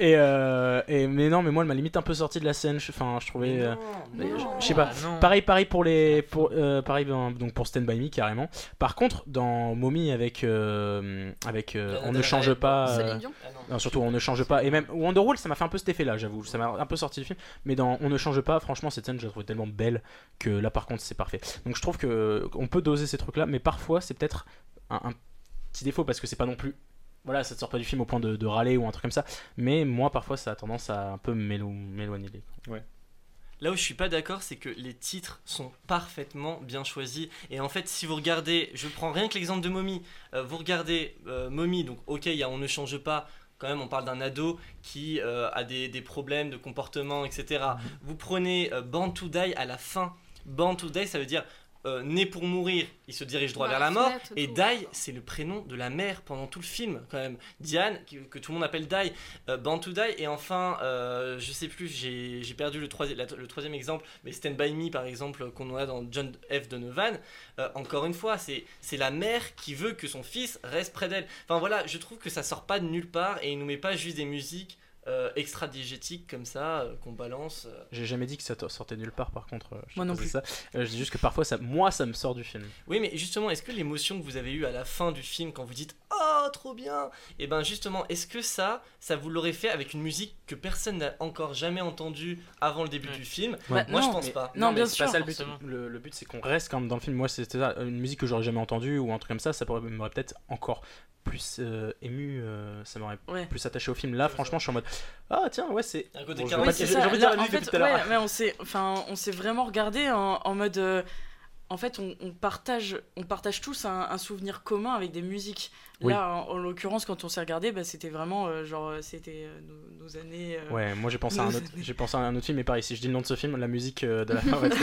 Et, euh, et mais non, mais moi, elle m'a limite un peu sorti de la scène. je- Enfin, je trouvais. euh, je- je sais pas. Ah, non. Pareil, pareil pour les, pour, euh, pareil ben, donc pour Stand by Me carrément. Par contre, dans Mommy avec euh, avec euh, on ne change pas. euh, Ah non. surtout on ne change pas. Et même Wonderwall, ça m'a fait un peu cet effet-là, j'avoue. Ça m'a un peu sorti du film. Mais dans On ne change pas, franchement, cette scène, je la trouve tellement belle que là, par contre, c'est parfait. Donc je trouve que on peut doser ces trucs-là, mais parfois, c'est peut-être un, un petit défaut parce que c'est pas non plus. Voilà, ça te sort pas du film au point de, de râler ou un truc comme ça. Mais moi, parfois, ça a tendance à un peu m'élo- m'éloigner. Là où je suis pas d'accord, c'est que les titres sont parfaitement bien choisis. Et en fait, si vous regardez, je prends rien que l'exemple de Mommy. Euh, vous regardez euh, Mommy, donc ok, il y a On ne change pas. Quand même, on parle d'un ado qui euh, a des, des problèmes de comportement, etc. Vous prenez euh, Born to Die à la fin. Born to Die, ça veut dire euh, né pour mourir, il se dirige droit vers la mort. et. Die, c'est le prénom de la mère pendant tout le film, quand même. Diane, que tout le monde appelle Die. Euh, to Die. Et enfin, euh, je sais plus, j'ai perdu le, troisi- la- le troisième exemple, mais Stand By Me, par exemple, qu'on a dans John F. Donovan. Encore une fois, c'est c'est la mère qui veut que son fils reste près d'elle. Enfin voilà, je trouve que ça sort pas de nulle part et il nous met pas juste des musiques euh, extra diégétiques comme ça, euh, qu'on balance. euh. J'ai jamais dit que ça sortait nulle part, par contre. euh, je Moi non plus. c'est Ça. Euh, je dis juste que parfois, ça, moi, ça me sort du film. Oui, mais justement, est-ce que l'émotion que vous avez eue à la fin du film quand vous dites Oh, trop bien Et ben justement, est-ce que ça, ça vous l'aurait fait avec une musique que personne n'a encore jamais entendue avant le début du film? Bah, Moi, non. je pense Mais- pas. Non, mais bien c'est pas sûr, ça le but. Le, le but, c'est qu'on reste quand même dans le film. Moi, c'était ça. Une musique que j'aurais jamais entendue ou un truc comme ça, ça pourrait- m'aurait peut-être encore plus euh, ému. euh, ça m'aurait Ouais. plus attaché au film. Là, franchement, je suis en mode Ah, tiens, ouais, c'est. Bon, Oui, j'ai envie de dire Là, la en musique fait, depuis tout à l'heure. ouais, mais on s'est, enfin, on s'est vraiment regardé en, en mode. En fait, on, on partage, on partage tous un, un souvenir commun avec des musiques. Oui. Là, en, en l'occurrence, quand on s'est regardé, bah, c'était vraiment euh, genre, euh, c'était euh, nos, nos années. euh, Ouais, moi j'ai pensé, à un autre, j'ai pensé à un autre film, mais pareil, si je dis le nom de ce film, la musique euh, de la (laughs) fin va être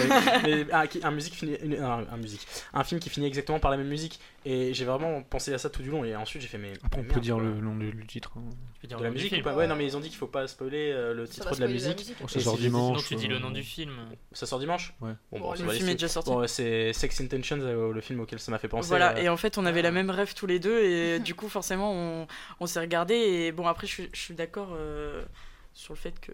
mais un, qui- un musique une- un, un musique, un film qui finit exactement par la même musique. Et j'ai vraiment pensé à ça tout du long. Et ensuite j'ai fait, mais. Après, on peut dire quoi. le nom du, du titre. hein. Tu peux dire De la musique ou pas? Ouais, non, mais ils ont dit qu'il faut pas spoiler euh, le Ça titre de la musique. ça sort dimanche. Sinon, tu dis le nom du film. Ça sort dimanche? Ouais. Bon, Bon, bon, ça le film est déjà sorti. C'est Sex Intentions, euh, le film auquel ça m'a fait penser. Voilà, euh, et en fait, on avait la même rêve tous les deux, et (laughs) du coup, forcément, on, on s'est regardé. Et bon, après, je, suis- je suis d'accord euh, sur le fait que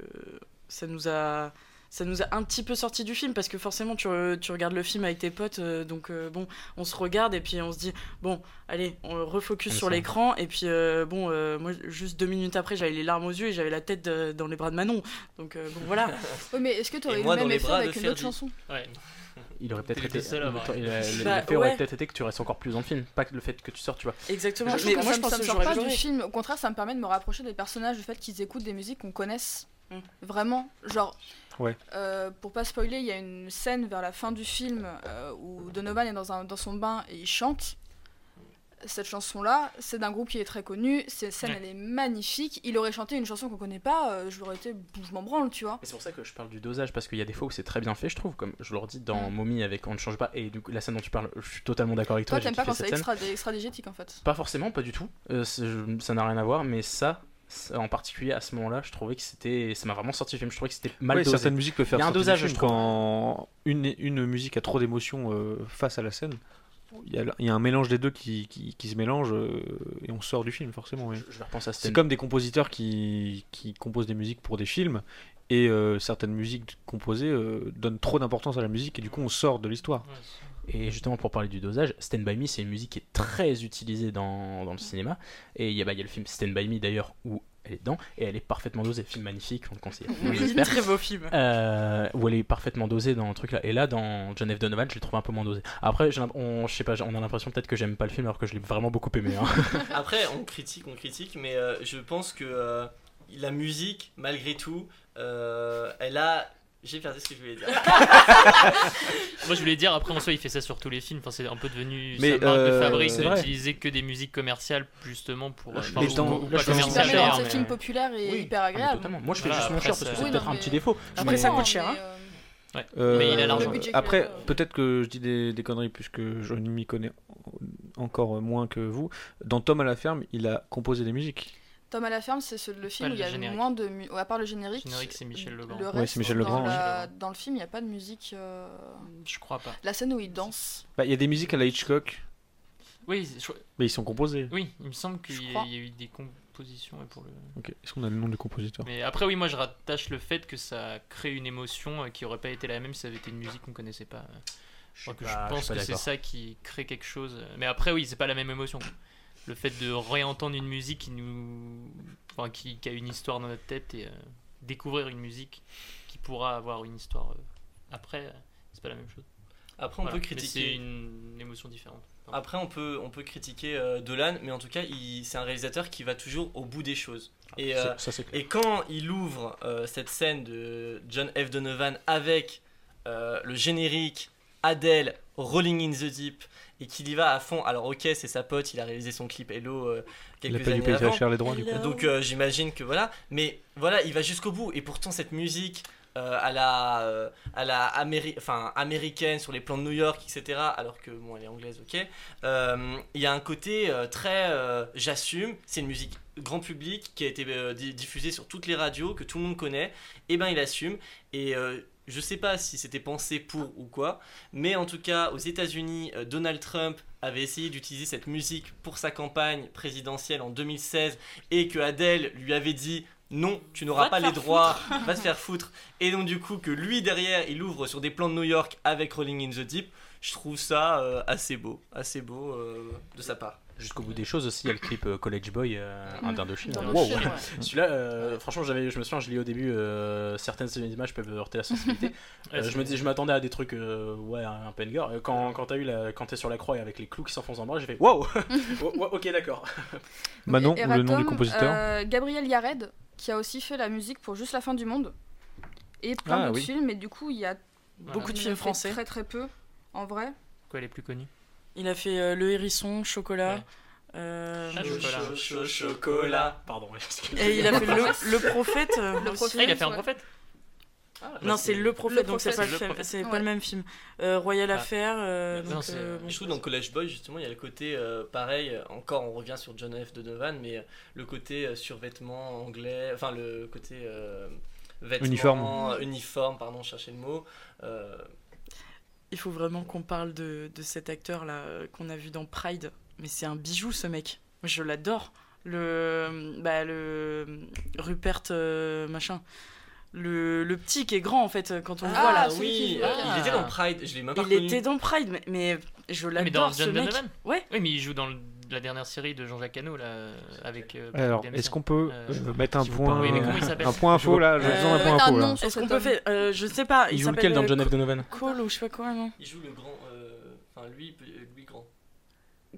ça nous a. Ça nous a un petit peu sorti du film parce que forcément tu, re- tu regardes le film avec tes potes euh, donc euh, bon on se regarde et puis on se dit bon allez on refocus sur l'écran et puis euh, bon euh, moi juste deux minutes après j'avais les larmes aux yeux et j'avais la tête de- dans les bras de Manon donc euh, bon voilà (laughs) Oui, mais est-ce que tu aurais eu le dans même les effet bras avec une autre chanson? Ouais. Il aurait peut-être été. le seul le- Bah, L'effet aurait peut-être été que tu restes encore plus dans le film, pas que le fait que tu sortes, tu vois. exactement Moi, je mais moi ça je me- pense ça que me sort pas du film. Au contraire, ça me permet de me rapprocher des personnages, du fait qu'ils écoutent des musiques qu'on connaisse. Mm. Vraiment, genre. Ouais. euh, pour pas spoiler, il y a une scène vers la fin du film euh, où Donovan est dans, un, dans son bain et il chante. Cette chanson-là, c'est d'un groupe qui est très connu. Cette scène, Ouais. elle est magnifique. Il aurait chanté une chanson qu'on connaît pas, euh, je l'aurais été, je m'en branle, tu vois. C'est pour ça que je parle du dosage, parce qu'il y a des fois où c'est très bien fait, je trouve. Comme je leur dis dans Mm. Mommy avec On ne change pas, et du coup, la scène dont tu parles, je suis totalement d'accord avec toi. Toi, t'aimes pas quand c'est extra, extra en fait. Pas forcément, pas du tout. Euh, ça n'a rien à voir, mais ça, en particulier à ce moment-là, je trouvais que c'était. Ça m'a vraiment sorti du film. Je trouvais que c'était mal Ouais, dosé. certaines musiques peuvent faire Il y a un dosage, je trouve. quand une, une musique a trop d'émotions euh, face à la scène. Il y, a, il y a un mélange des deux qui, qui, qui se mélange euh, et on sort du film forcément. oui. Je vais repenser à C'est comme des compositeurs qui, qui composent des musiques pour des films et euh, certaines musiques composées euh, donnent trop d'importance à la musique et du coup on sort de l'histoire. Et justement, pour parler du dosage, Stand By Me, c'est une musique qui est très utilisée dans, dans le cinéma. Et il y, a, bah, il y a le film Stand By Me d'ailleurs, où elle est dedans, et elle est parfaitement dosée. Film magnifique, on le conseille. Oui, très beau film. Euh, où elle est parfaitement dosée dans le truc là. Et là, dans John F. Donovan, je l'ai trouvé un peu moins dosée. Après, on, je sais pas, on a l'impression peut-être que j'aime pas le film alors que je l'ai vraiment beaucoup aimé. hein. (laughs) Après, on critique, on critique, mais euh, je pense que euh, la musique, malgré tout, euh, elle a. J'ai perdu ce que je voulais dire. (laughs) Moi je voulais dire, après en soi il fait ça sur tous les films, enfin, c'est un peu devenu Mais, sa marque de euh, fabrique c'est d'utiliser que des musiques commerciales justement pour... Là, je- enfin, mais dans- ou là, pas je fais Ça commerciales permet de d'ailleurs, rendre ce mais- film populaire et Oui. hyper agréable. totalement. Moi, je fais Voilà, juste mon cher parce que c'est Oui, peut-être un petit défaut. Après, mais- ça coûte Non, cher, mais, hein. euh, Ouais. Euh, Mais il a l'argent. budget Après, euh, peut-être que je dis des, des conneries puisque je ne m'y connais encore moins que vous. Dans Tom à la ferme, il a composé des musiques. Tom à la ferme, c'est ce- le film où il y le a le générique. moins de mu- à part le générique. Générique, c'est Michel Legrand. Le Ouais, c'est Michel dans, Legrand, la- dans le film, il n'y a pas de musique. euh, Je crois pas. La scène où il danse. Bah, il y a des musiques à la Hitchcock, Oui, je- mais ils sont composés. oui, il me semble qu'il y, a- y eu des compositions pour le... Ok. Est-ce qu'on a le nom du compositeur? Mais après oui, moi je rattache le fait que ça crée une émotion euh, qui aurait pas été la même si ça avait été une musique qu'on connaissait pas. Je, crois que pas- je pense que c'est ça qui crée quelque chose. Mais après oui, c'est pas la même émotion. Le fait de réentendre une musique qui nous, enfin qui, qui a une histoire dans notre tête et euh, découvrir une musique qui pourra avoir une histoire euh, après, euh, c'est pas la même chose. Après, on Voilà. peut Mais critiquer. C'est une émotion différente. Pardon. Après, on peut, on peut critiquer euh, Dolan, mais en tout cas, il- c'est un réalisateur qui va toujours au bout des choses. Et, Ça- ça, c'est clair. et quand il ouvre euh, cette scène de John F. Donovan avec euh, le générique, Adele, Rolling in the Deep, et qu'il y va à fond, alors ok, c'est sa pote, il a réalisé son clip Hello euh, Il quelques a pas dû années avant. cher les droits, du coup. Donc euh, j'imagine que voilà, mais voilà, il va jusqu'au bout. Et pourtant, cette musique euh, à la, euh, à la améri- enfin, américaine sur les plans de New York, etc., alors que bon, elle est anglaise, ok, il y a un côté très j'assume, c'est une musique grand public qui a été di- diffusée sur toutes les radios, que tout le monde connaît, et ben il assume. Et je sais pas si c'était pensé pour ou quoi, mais en tout cas, aux États-Unis, euh, Donald Trump avait essayé d'utiliser cette musique pour sa campagne présidentielle en 2016 et que Adele lui avait dit non, tu n'auras pas les droits, foutre. va te faire foutre. Et donc du coup que lui derrière, il ouvre sur des plans de New York avec Rolling in the Deep, je trouve ça euh, assez beau, assez beau euh, de sa part. Jusqu'au bout des choses aussi, il y a le clip euh, College Boy euh, Mm. d'Indochine. Wow. ouais. (laughs) Celui-là, euh, franchement, j'avais, je me souviens, je lis au début, euh, certaines images peuvent heurter la sensibilité. (laughs) Ouais, Euh, je me dis, je m'attendais à des trucs, euh, ouais, un peu gore. Quand, quand t'as eu la, quand t'es sur la croix et avec les clous qui s'enfoncent dans le bras, j'ai fait, wow, (laughs) ok, d'accord. Manon, Et le nom du compositeur euh, Gabriel Yared, qui a aussi fait la musique pour Juste la fin du monde. Et plein Ah, d'autres oui. films, et du coup, il y a Beaucoup de films français. Très très peu, en vrai. Quoi, les plus connus Il a fait euh, Le Hérisson, Chocolat. euh, Ah, Chocolat. Cho- cho- chocolat. Pardon, Et il a fait Le, (laughs) le Prophète. euh, Le aussi. Prophète, Ah, il a fait un prophète Non, c'est Le Prophète, donc c'est pas, le, pas le même film. Euh, Royal Ah. Affair. euh, Non, donc, c'est- euh, bon. Je trouve dans College Boy justement il y a le côté euh, pareil, encore on revient sur John F. Donovan, mais euh, le côté euh, survêtement anglais, enfin le côté euh, vêtements, Uniforme. uniforme, pardon, je cherchais le mot. Euh, Il faut vraiment qu'on parle de, de cet acteur là euh, qu'on a vu dans Pride. Mais c'est un bijou ce mec. Je l'adore. Le, bah, le Rupert euh, machin. Le, le petit qui est grand en fait quand on le voit là. ah oui, euh, il était dans Pride, je l'ai même pas Il reconnu. était dans Pride, mais, mais je Mais dans l'adore ce John mec. Donovan Ouais. Oui, mais il joue dans le- la dernière série de Jean-Jacques Hano, là, avec. euh, Alors, est-ce qu'on peut Euh, mettre un si point, un point info là J'ai besoin d'un point info là. Est-ce qu'on peut faire euh, Je sais pas. Il joue lequel dans John F. Donovan? Cole ou je sais pas quoi, non Il joue le grand, euh, enfin lui.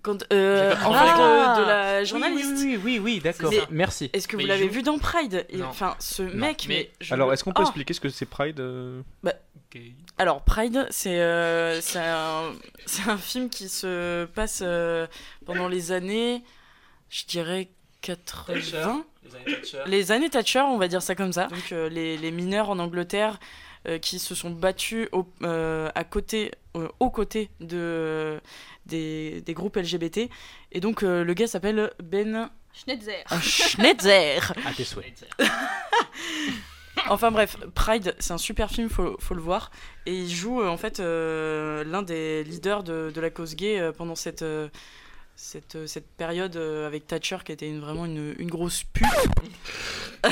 Quand, euh, en Ah de, de la journaliste. Oui, oui, oui, oui, d'accord. Merci. Est-ce que Mais vous l'avez joue- vu dans Pride? Non. Enfin, ce mec, mais. Mais- je Alors, est-ce qu'on peut Oh expliquer ce que c'est Pride euh? Ok. Alors, Pride, c'est euh, c'est un, c'est un film qui se passe euh, pendant les années, je dirais, 80. Les années Thatcher. Les années Thatcher, on va dire ça comme ça. Donc, euh, les, les mineurs en Angleterre euh, qui se sont battus au, euh, à côté, euh, aux côtés de, des, des groupes LGBT. Et donc, euh, le gars s'appelle Ben Schnitzer. Un Schnitzer. À (laughs) tes souhaits. (laughs) Enfin bref, Pride, c'est un super film, faut, faut le voir. Et il joue euh, en fait euh, l'un des leaders de, de la cause gay euh, pendant cette, euh, cette, euh, cette période euh, avec Thatcher qui était une- vraiment une, une grosse pute. (laughs)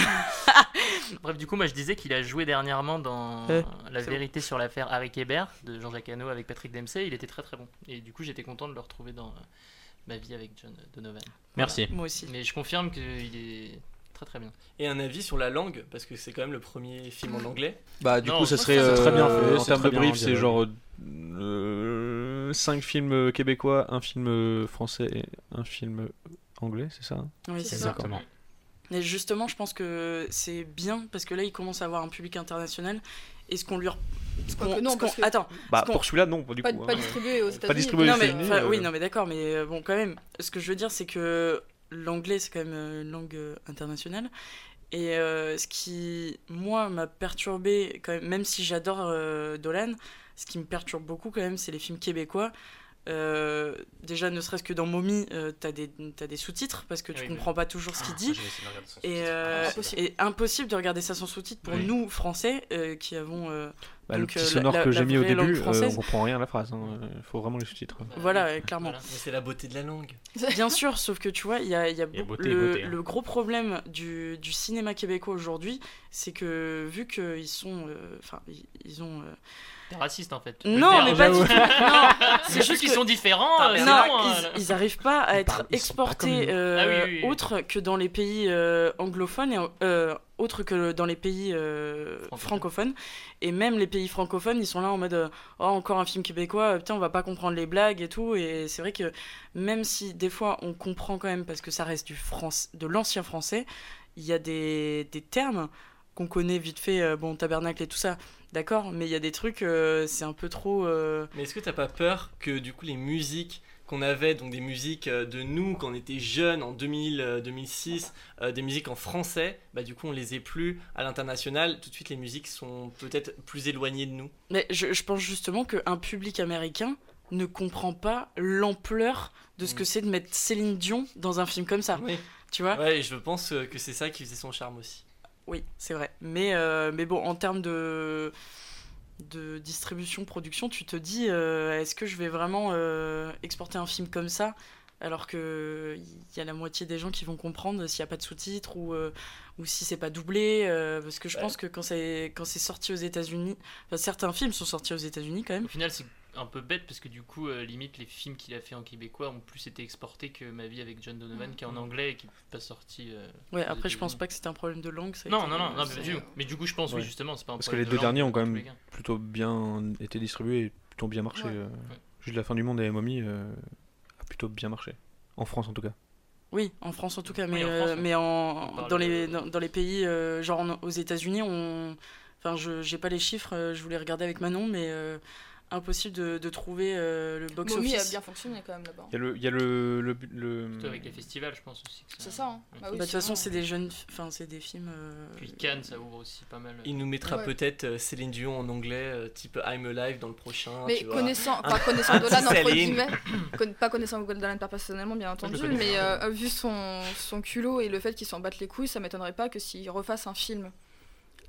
Bref, du coup, moi je disais qu'il a joué dernièrement dans Ouais, La vérité sur l'affaire Harry Hébert de Jean-Jacques Hano avec Patrick Dempsey. Il était très très bon. Et du coup, j'étais content de le retrouver dans euh, Ma vie avec John Donovan. Merci. Moi aussi. Mais je confirme qu'il est très très bien. Et un avis sur la langue, parce que c'est quand même le premier film en anglais. Bah, du Non, coup, ça serait. c'est très bien euh, fait, En c'est termes très de brief, c'est genre 5 films québécois, un film français et un film anglais, c'est ça hein? Oui, c'est ça. Exactement. Et justement, je pense que c'est bien parce que là, il commence à avoir un public international. Et ce qu'on lui. re- ce non, ce qu'on- parce que- Attends. Bah, ce pour celui-là, non, du Pas, coup. pas hein. distribué aux Pas États-Unis. distribué aux non, mais, États-Unis. enfin, oui, euh, non, mais d'accord, mais euh, bon, quand même, ce que je veux dire, c'est que l'anglais, c'est quand même euh, une langue euh, internationale. Et euh, ce qui, moi, m'a perturbé, quand même, même si j'adore Dolan, ce qui me perturbe beaucoup, quand même, c'est les films québécois. Euh, déjà, ne serait-ce que dans Mommy, euh, t'as des, t'as des sous-titres parce que tu Oui, comprends pas toujours ce qu'il Ah, dit. Et, euh, Impossible. et impossible de regarder ça sans sous-titres pour Oui. nous, Français, euh, qui avons. euh, Bah, le petit sonore la- que j'ai mis au début, euh, on comprend rien à la phrase. Il faut vraiment les sous-titres. Voilà, euh, clairement. Voilà. Mais c'est la beauté de la langue. (laughs) Bien sûr, sauf que tu vois, il y a, il y a Il y a beaucoup- beauté et le, beauté, hein. le gros problème du, du cinéma québécois aujourd'hui, c'est que vu qu'ils sont. euh, Enfin, ils, ils ont. Euh, T'es raciste en fait. tu Non, mais pas du tout. (laughs) C'est juste qu'ils sont différents. euh, non, ils, hein. ils arrivent pas à être ils exportés euh, Ah oui, oui, oui. autre que dans les pays euh, anglophones et euh, autre que dans les pays euh, Francophones. Et même les pays francophones, ils sont là en mode euh, oh encore un film québécois, euh, putain on va pas comprendre les blagues et tout. Et c'est vrai que même si des fois on comprend quand même parce que ça reste du France, de l'ancien français, il y a des, des termes qu'on connaît vite fait, euh, bon tabernacle et tout ça, d'accord, mais il y a des trucs, euh, c'est un peu trop. euh, Mais est-ce que t'as pas peur que du coup les musiques qu'on avait, donc des musiques euh, de nous quand on était jeunes en 2000, euh, 2006, euh, des musiques en français, bah du coup on les ait plus à l'international, tout de suite les musiques sont peut-être plus éloignées de nous? Mais je, je pense justement qu'un public américain ne comprend pas l'ampleur de ce que c'est de mettre Céline Dion dans un film comme ça. Oui. Tu vois? Ouais, et je pense que c'est ça qui faisait son charme aussi. Oui, c'est vrai. Mais, euh, mais bon, en termes de, de distribution, production, tu te dis, euh, est-ce que je vais vraiment euh, exporter un film comme ça alors que il y a la moitié des gens qui vont comprendre s'il n'y a pas de sous-titres ou, ou si c'est pas doublé parce que je Ouais. pense que quand c'est quand c'est sorti aux États-Unis enfin, certains films sont sortis aux États-Unis quand même Au final, c'est un peu bête parce que du coup, euh, limite, les films qu'il a fait en québécois ont plus été exportés que Ma vie avec John Donovan qui est en anglais et qui n'est pas sorti. euh, ouais après je pense pas que c'était un problème de langue ça Non, non, non, non, mais, du, mais du coup, je pense, Ouais. oui, justement, c'est pas un Parce que les de deux langue, derniers ont quand même plutôt bien été distribués et plutôt bien marché. Ouais. euh, Juste la fin du monde et Mommy euh, a plutôt bien marché. En France en tout cas. Oui, en France en tout cas, mais, en euh, France, mais en, dans, les, dans, dans les pays, euh, genre en- aux États-Unis, on. Enfin, je j'ai pas les chiffres, je voulais regarder avec Manon, mais euh, impossible de, de trouver euh, le Mommy a box-office. bien fonctionné quand même là-bas. Il y a le. Il y a le, le, le- Surtout avec les festivals, je pense aussi. que C'est ça, hein. Bah Bah, oui, de toute façon, c'est des jeunes. Enfin, c'est des films. euh, Puis Cannes, ça ouvre aussi pas mal. Il nous mettra Ouais. peut-être euh, Céline Dion en anglais, euh, type I'm Alive dans le prochain. Mais tu vois. connaissant, Un- pas connaissant Dolan entre guillemets, con- pas connaissant Dolan personnellement bien entendu, mais euh, vu son, son culot et le fait qu'il s'en batte les couilles, ça m'étonnerait pas que s'il refasse un film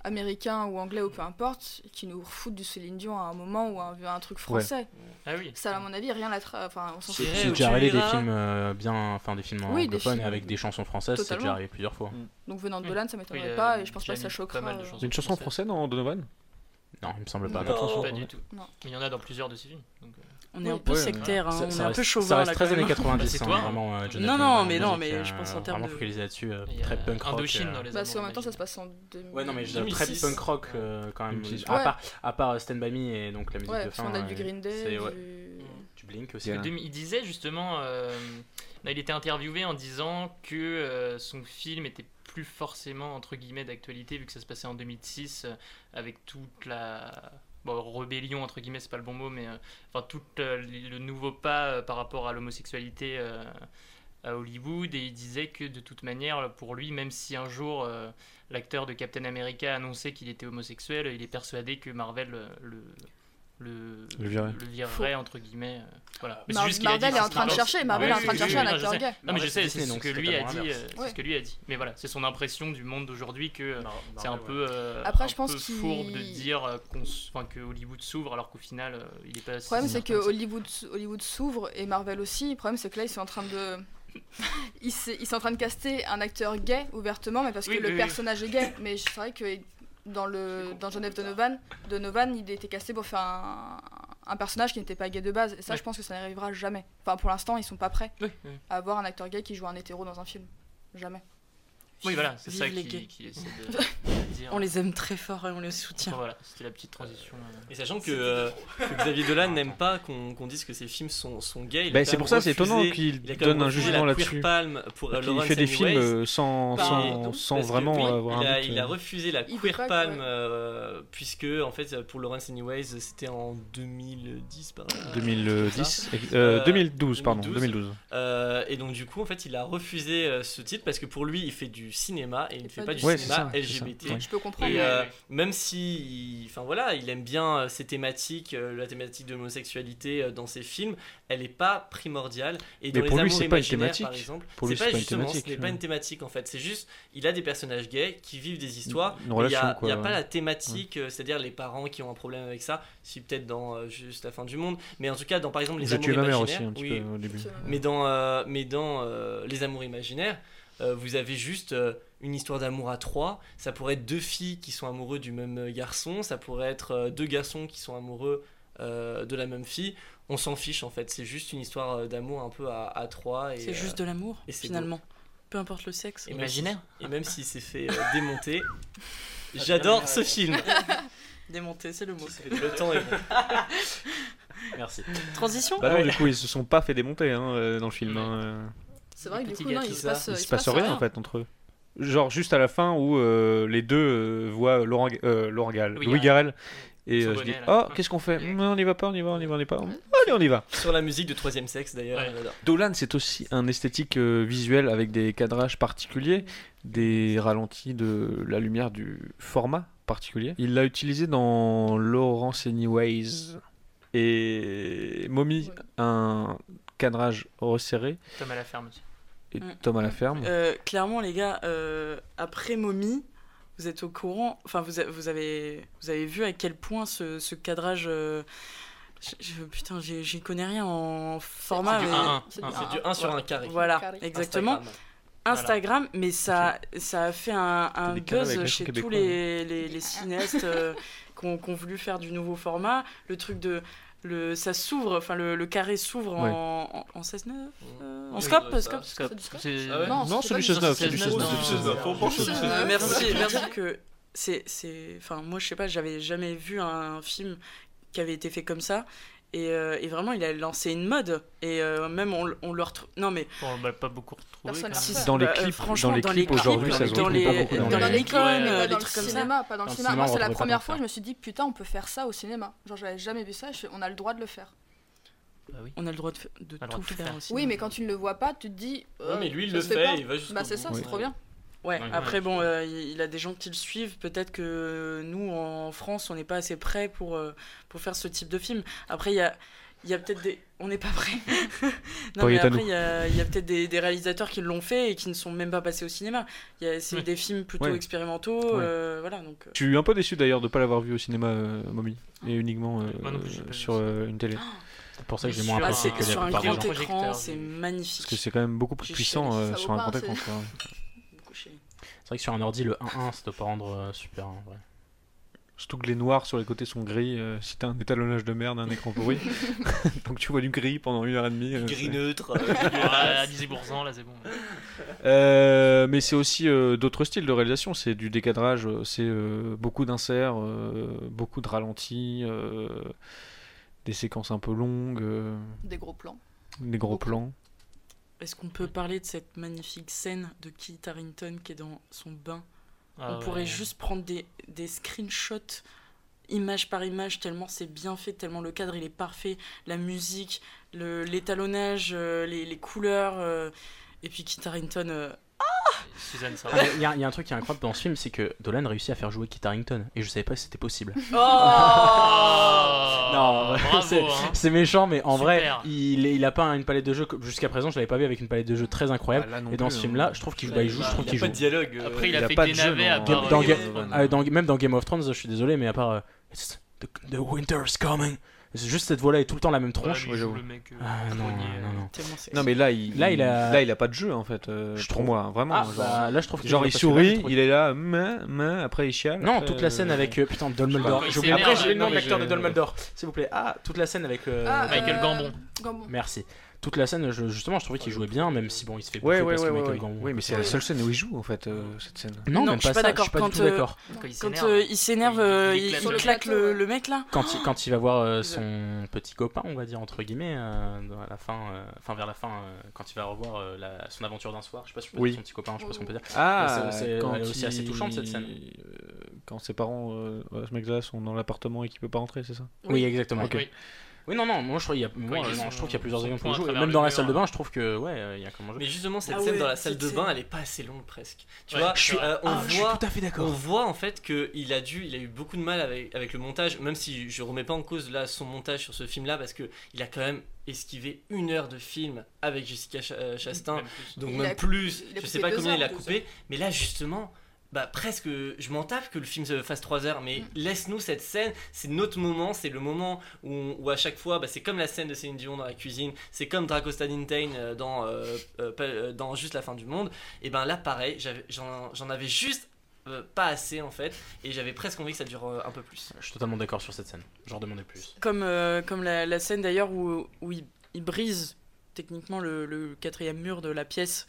américain ou anglais ou peu importe, qu'il nous refoute du Céline Dion à un moment ou un, un truc français. Ah oui. Ça, à mon avis, rien à tra- Enfin, on s'en fout. C'est- déjà arrivé des iras. films euh, bien, enfin des films Oui, des anglophones films- avec des chansons françaises, c'est déjà arrivé plusieurs fois. Donc venant de. Dolan, ça m'étonnerait Oui, pas et je pense pas que ça choquera. pas mal de euh, une chanson en français dans Donovan? Non, il me semble pas. Non. Pas du tout. Non. Mais il y en a dans plusieurs de ces films. donc, euh, On est un peu sectaire, hein, on est un peu chauvin Ça reste très années même. 90, Bah, hein, toi, hein. vraiment. euh, Non, non, mais non, mais je euh, pense en termes Vraiment de- focalisé là-dessus, euh, très punk rock. Indochine dans les Bah, parce qu'en Amours même temps, ça se passe en 2000. Ouais, non, mais je dis 2006. très punk rock quand même. 2006. À, part, à part Stand By Me et donc la musique Ouais, de parce fin. qu'on a du Green Day, du... Blink aussi. Il disait justement, là, il était interviewé en disant que euh, son film était plus forcément entre guillemets d'actualité vu que ça se passait en 2006 euh, avec toute la bon, rébellion entre guillemets c'est pas le bon mot mais euh, enfin tout euh, le nouveau pas euh, par rapport à l'homosexualité à Hollywood et il disait que de toute manière pour lui même si un jour l'acteur de Captain America a annoncé qu'il était homosexuel il est persuadé que Marvel le le, Le virerait. virerait, entre guillemets euh. Voilà. Mais Mar- juste Marvel est en train de chercher, Marvel. Est en train de chercher un acteur gay. Non, mais je sais, c'est ce que lui a dit. euh, C'est ce que lui a dit. Mais voilà, c'est son impression du monde d'aujourd'hui que c'est un peu, euh, Après, un je pense fourbe de dire qu'on s- enfin, que Hollywood s'ouvre alors qu'au final, il est pas. Le problème, c'est que. Hollywood, Hollywood s'ouvre et Marvel aussi. Le problème, c'est que là, ils sont en train de. (laughs) ils, sont en train de caster un acteur gay ouvertement, mais parce que Oui, le oui, oui. personnage est gay. Mais c'est vrai que dans, le, dans Genève Donovan, Donovan, il était casté pour faire un, un personnage qui n'était pas gay de base. Et ça, je pense que ça n'arrivera jamais. Enfin, pour l'instant, ils sont pas prêts Oui, oui. à avoir un acteur gay qui joue un hétéro dans un film. Jamais. Oui, voilà, c'est ça les qui, qui essaie de, (laughs) de dire. On les aime très fort et on les soutient. Enfin, voilà, c'était la petite transition. euh. Et sachant que, euh, que Xavier Dolan n'aime pas qu'on qu'on dise que ses films sont, sont gays. il Bah, c'est pour ça, c'est étonnant qu'il il donne un jugement la là-dessus. Queer Palm pour euh, Qu'il Lawrence fait des films, Anyways. sans- sans- donc, sans parce que, vraiment oui, avoir il un a, il a refusé la Il Queer pas Palm euh, puisque en fait pour Lawrence Anyways c'était en 2010 par 2010, ça euh, 2012, pardon, 2012. Euh, et donc du coup en fait il a refusé euh, ce titre parce que pour lui il fait du cinéma et il ne fait pas du cinéma ça, LGBT. Je peux comprendre. Et euh, ouais. même si, il- enfin voilà, il aime bien euh, ces thématiques, euh, la thématique de l'homosexualité euh, dans ses films, elle n'est pas primordiale. Et Mais dans pour les lui, Amours c'est pas une imaginaires, thématique. par exemple, Pour lui, c'est pas pas une justement, thématique, ce n'est pas une thématique en fait. C'est juste, il a des personnages gays qui vivent des histoires. Une mais relation, il n'y a, pas la thématique, euh, c'est-à-dire les parents qui ont un problème avec ça. Si peut-être dans euh, juste la fin du monde, mais en tout cas dans par exemple les J'ai Amours tué ma mère imaginaires. aussi, un petit oui, peu, au début. mais dans, euh, mais dans Les Amours imaginaires, euh, vous avez juste euh, une histoire d'amour à trois. Ça pourrait être deux filles qui sont amoureux du même euh, garçon. Ça pourrait être euh, deux garçons qui sont amoureux euh, de la même fille. On s'en fiche en fait. C'est juste une histoire d'amour un peu à, à trois. et, C'est euh, juste de l'amour, et c'est finalement. Peu importe le sexe. beau. Et même si- Et même s'il s'est fait euh, (laughs) démonter, j'adore ce film. (laughs) Démonter, c'est le mot. Le temps est bon. Merci. Transition Bah non, du coup, ils se sont pas fait démonter hein, dans le film. hein, euh. C'est vrai que du Petit coup, non, il se passe, Il se passe rien rien. en fait entre eux. Genre juste à la fin où euh, les deux euh, voient Laurent, euh, Laurent Gall, Louis Louis Garrel. Et euh, je dis oh qu'est-ce qu'on fait? On y va pas, on y va, on y va, on y va pas. Allez on y va. Sur la musique de Troisième Sexe d'ailleurs. Ouais. Dolan c'est aussi un esthétique euh, visuel avec des cadrages particuliers, des ralentis de la lumière du format particulier. Il l'a utilisé dans Lawrence Anyways et Mommy, un cadrage resserré Tom à la ferme aussi. Et Mm. Tom à la ferme. Euh, clairement, les gars, euh, après Mommy, vous êtes au courant, enfin, vous, vous, avez, vous avez vu à quel point ce, ce cadrage. euh, je- je- putain, j'y connais rien en format. C'est du mais- 1-1. c'est C'est du 1 sur un carré. Voilà, Carré. exactement. Instagram. Instagram, mais ça, ça a fait un, un buzz chez tous les, les, les cinéastes euh, qui ont, qui ont voulu faire du nouveau format. Le truc de. Le, ça s'ouvre, enfin le, le carré s'ouvre Ouais. en, en, en 16-9 euh, En scope, Ah ouais Non, Non, c'est du du 16-9, c'est du 16-9. 16-9. Non, c'est du 16-9. Faut pas C'est- changer. Euh, merci, merci que c'est, c'est, enfin moi je sais pas, j'avais jamais vu un film qui avait été fait comme ça. Et, euh, et vraiment, il a lancé une mode. Et euh, même, on, on le retrouve. Non, mais. On l'a pas beaucoup retrouvé. Personne quand l'a même. refait. Dans les Bah, euh, clips, franchement, dans les dans clips les aujourd'hui, clips, ça se dans retrouve les- pas beaucoup dans dans les les Nikon, Mais euh, pas les dans le trucs comme ça. cinéma, pas dans le Dans le cinéma. Moi, on c'est la première fois, ça. je me suis dit, putain, on peut faire ça au cinéma. Genre, j'avais jamais vu ça, je on a le droit de le faire. Bah oui. On a le droit de, droit tout de tout faire faire. aussi. Oui, mais quand tu ne le vois pas, tu te dis. euh, Ouais, mais lui, il le fait, pas. il va jusqu'au Bah, c'est ça, c'est Ouais. trop bien. Ouais, Ouais. après, bon, euh, il a des gens qui le suivent. Peut-être que nous, en France, on n'est pas assez prêts pour, euh, pour faire ce type de film. Après, il y a, il y a peut-être des. On n'est pas prêts. (laughs) non, mais après, il y a, il y a peut-être des, des réalisateurs qui l'ont fait et qui ne sont même pas passés au cinéma. Il y a- C'est Ouais. des films plutôt Ouais. expérimentaux. Ouais. euh, voilà, donc. euh, Je suis un peu déçu d'ailleurs de ne pas l'avoir vu au cinéma, euh, Mommy, et uniquement euh, plus, pas vu sur euh, une télé. C'est pour ça que j'ai moins Ah, apprécié c'est que sur un grand écran, c'est magnifique. Parce que c'est quand même beaucoup plus puissant sur un grand écran. (laughs) CD. quoi. Beaucoup chialé. C'est vrai que sur un ordi, le 1-1, ça doit pas rendre euh, super. en vrai. Surtout que les noirs sur les côtés sont gris. euh, si t'as un étalonnage de merde, un écran pourri. (laughs) Donc tu vois du gris pendant une heure et demie. euh, Gris neutre. (laughs) Ah, à 10%, là c'est bon. Euh, mais c'est aussi euh, d'autres styles de réalisation. C'est du décadrage, c'est euh, beaucoup d'inserts, euh, beaucoup de ralentis, euh, des séquences un peu longues, euh, Des gros plans. des gros Beaucoup. plans. Est-ce qu'on peut parler de cette magnifique scène de Kit Harington qui est dans son bain Ah On ouais. pourrait juste prendre des, des screenshots image par image tellement c'est bien fait, tellement le cadre il est parfait, la musique, le- l'étalonnage, euh, les, les couleurs, euh, et puis Kit Harington... euh, Suzanne, ça Ah, Il y, a- il y a un truc qui est incroyable dans ce film, c'est que Dolan réussit à faire jouer Kit Harington. Et je savais pas si c'était possible. Oh Non, (laughs) Bon, Bravo, c'est hein. c'est méchant, mais en vrai, Super. il, est- il a pas une palette de jeux que jusqu'à présent, je l'avais pas vu avec une palette de jeux très incroyable. Bah, là non et dans plus, ce hein. film-là, je trouve qu'il bah, il joue, je trouve Il y a qu'il pas joue. de dialogue. euh, Après, il a il y a fait pas des de jeu navets dans- à part dans, ah, dans- même dans Game of Thrones, je suis désolé, mais à part euh, It's the, the winter is coming. C'est juste cette voix-là est tout le temps la même tronche. Ouais, lui, il joue le mec, euh, Ah, non, grogné, non, mais là il, Là, il a- là il a pas de jeu en fait euh, Je pour trouve. moi vraiment Ah, genre, bah, là, je trouve genre il là, sourit trouve- il est là main main après il chiale Non, après, toute la scène euh, avec euh, putain s'énerve, Après, j'ai le nom de l'acteur de Dumbledore, s'il vous plaît. Ah, toute la scène avec euh, Ah, Michael euh. Gambon. Merci. Toute la scène, je- justement, je trouvais qu'il jouait bien, même si bon, il se fait bouffer ouais parce ouais que ouais, Michael ouais. Gambon. oui mais c'est la seule scène où il joue en fait euh, cette scène Non, Non, même je suis pas pas. Je d'accord. suis pas Quand, du tout euh, d'accord. Quand il Quand s'énerve. euh, il s'énerve, Il- euh, il il, claque le le, mec là. Quand il, quand il va voir euh, son petit copain, on va dire entre guillemets, euh, à la fin, euh, enfin vers la fin, euh, quand il va revoir euh, la- son aventure d'un soir, je sais pas si Oui. dire son petit copain, je sais pas ce qu'on peut dire. ah c'est- aussi assez touchante, cette scène. euh, quand ses parents euh, ce mec-là sont dans l'appartement et qu'il peut pas rentrer c'est ça? Oui, exactement. Oui. Non, non, moi je trouve qu'il y a, moi, non, je trouve qu'il y a plusieurs exemples pour jouer. travers Même le dans la salle de hein. bain, je trouve que ouais, euh, il y a comment jouer. Mais justement, cette Ah scène ouais, dans la salle de bain, elle est pas assez longue presque. Tu Ouais, vois, je suis- euh, on Ah, je suis voit, tout à fait on voit en fait que il a dû, il a eu beaucoup de mal avec, avec le montage, même si je remets pas en cause là son montage sur ce film-là parce que il a quand même esquivé une heure de film avec Jessica Ch- euh, Chastain, Même plus. donc Il même a- plus. Je sais pas combien il a coupé, mais là justement. Bah presque, je m'en tape que le film se fasse 3 heures, mais laisse-nous cette scène, c'est notre moment, c'est le moment où, on- où à chaque fois, bah, c'est comme la scène de Céline Dion dans la cuisine, c'est comme Dracosta Dintain euh, dans, euh, euh, dans Juste la fin du monde, et ben là pareil, j'en j'en avais juste euh, pas assez en fait, et j'avais presque envie que ça dure un peu plus. Je suis totalement d'accord sur cette scène. J'en demandais plus. Comme, euh, comme la, la scène d'ailleurs où, où il, il brise techniquement le, le quatrième mur de la pièce.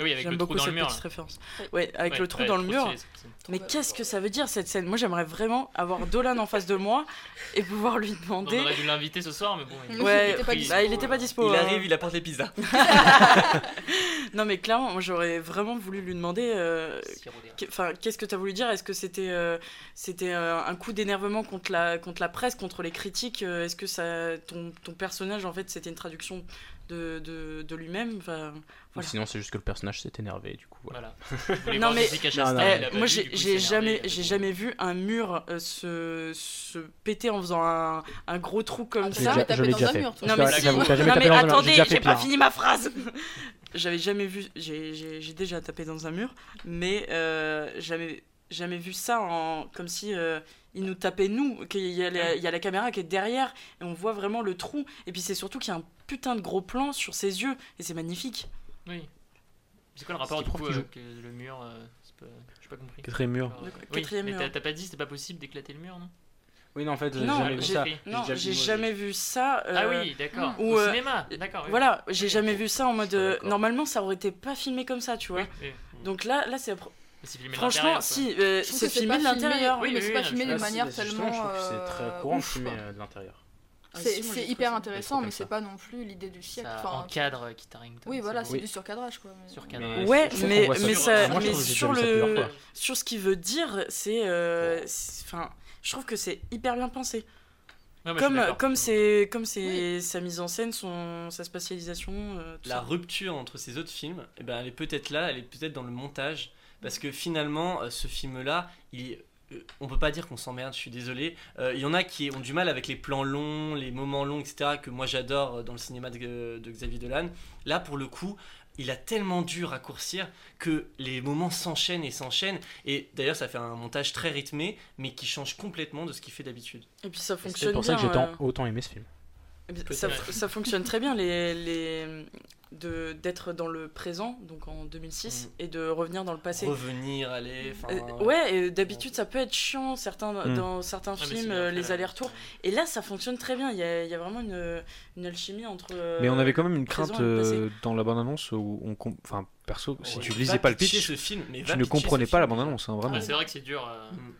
Oui, avec J'aime le trou beaucoup dans le cette mur, petite là. référence. Ouais, avec Ouais, le trou ouais, dans le mur. stylé. Mais qu'est-ce que ça veut dire cette scène? Moi j'aimerais vraiment avoir Dolan en face de moi et pouvoir lui On demander. aurait dû l'inviter ce soir, mais bon. il- Ouais, Il était pas dispo. bah, il était pas dispo. il hein. arrive, il apporte les pizzas. (laughs) (laughs) Non mais clairement, moi j'aurais vraiment voulu lui demander. euh, Enfin, qu'est-ce que tu as voulu dire? Est-ce que c'était euh, c'était euh, un coup d'énervement contre la contre la presse, contre les critiques? Euh, Est-ce que ça ton, ton personnage en fait c'était une traduction de, de, de lui-même Enfin, Ou voilà. sinon, c'est juste que le personnage s'est énervé, du coup. Voilà. (laughs) Non, mais- Non, non, Eh, moi j'ai jamais j'ai jamais vu un mur euh, se, se péter en faisant un, un gros trou comme Ah, ça. déjà- je l'ai dans déjà fait. mur. Non mais si. Non mais attendez, j'ai pas fini ma phrase. (laughs) J'avais jamais vu, j'ai- déjà tapé dans un mur, mais euh, jamais jamais vu ça en comme si euh, il nous tapait nous, qu'il y, a la- il y a la caméra qui est derrière et on voit vraiment le trou. Et puis c'est surtout qu'il y a un putain de gros plan sur ses yeux et c'est magnifique. Oui. C'est quoi le rapport du coup euh, le mur euh, c'est pas- J'ai pas compris. quatrième mur Alors, Le Oui, quatrième mais mur. t'as t'as pas dit c'était pas possible d'éclater le mur, non? Oui, non, en fait, j'ai Non, jamais vu j'ai- ça. Non, j'ai jamais vu ça. Ah euh, oui, d'accord. Au euh, cinéma, d'accord. oui. Voilà, j'ai jamais vu ça en mode. euh, normalement, ça aurait été pas filmé comme ça, tu vois. Oui, oui. Donc là, là c'est. Mais c'est filmé de Franchement, si, euh, c'est que filmé de l'intérieur. Oui, mais c'est pas filmé c'est- manière justement, tellement. je trouve que c'est très euh, courant de filmer euh, de l'intérieur. Ah, C'est hyper intéressant, mais c'est pas non plus l'idée du siècle. Ça Enfin, encadre Kit Harington. oui, voilà, c'est Oui. du surcadrage quoi. mais-. Mais Ouais, mais, mais, sur- ça, moi, mais sur, ça le, sur ce qu'il veut dire, c'est. euh, c'est- Enfin, je trouve que c'est hyper bien pensé. Ouais, Comme comme c'est comme c'est sa mise en scène, son sa spatialisation. euh, tout La ça. rupture entre ces autres films, eh ben, elle est peut-être là, elle est peut-être dans le montage. Parce que finalement, euh, ce film-là, il est- euh, on peut pas dire qu'on s'emmerde, je suis désolé. Euh, Il y en a qui ont du mal avec les plans longs, les moments longs, etc., que moi j'adore euh, dans le cinéma de, de Xavier Dolan. Là, pour le coup, il a tellement dû raccourcir que les moments s'enchaînent et s'enchaînent. Et d'ailleurs, ça fait un montage très rythmé, mais qui change complètement de ce qu'il fait d'habitude. Et puis ça C'est fonctionne pour ça bien. que j'ai tant- euh, autant aimé ce film. Eh Ça, fonctionne très bien les, les de d'être dans le présent donc en 2006 et de revenir dans le passé. Revenir, aller. enfin, Euh, ouais, et d'habitude ça peut être chiant certains Mm. dans certains Ah, films bien euh, les allers-retours et là ça fonctionne très bien. Il y a, il y a vraiment une, une alchimie entre. euh, mais on avait quand même une crainte euh, dans la bande-annonce où on com- enfin perso si Ouais. tu lisais pas le pitch ce film, mais tu ne comprenais pas la film. bande-annonce hein, vraiment Ouais, c'est vrai que c'est dur. euh, Mm.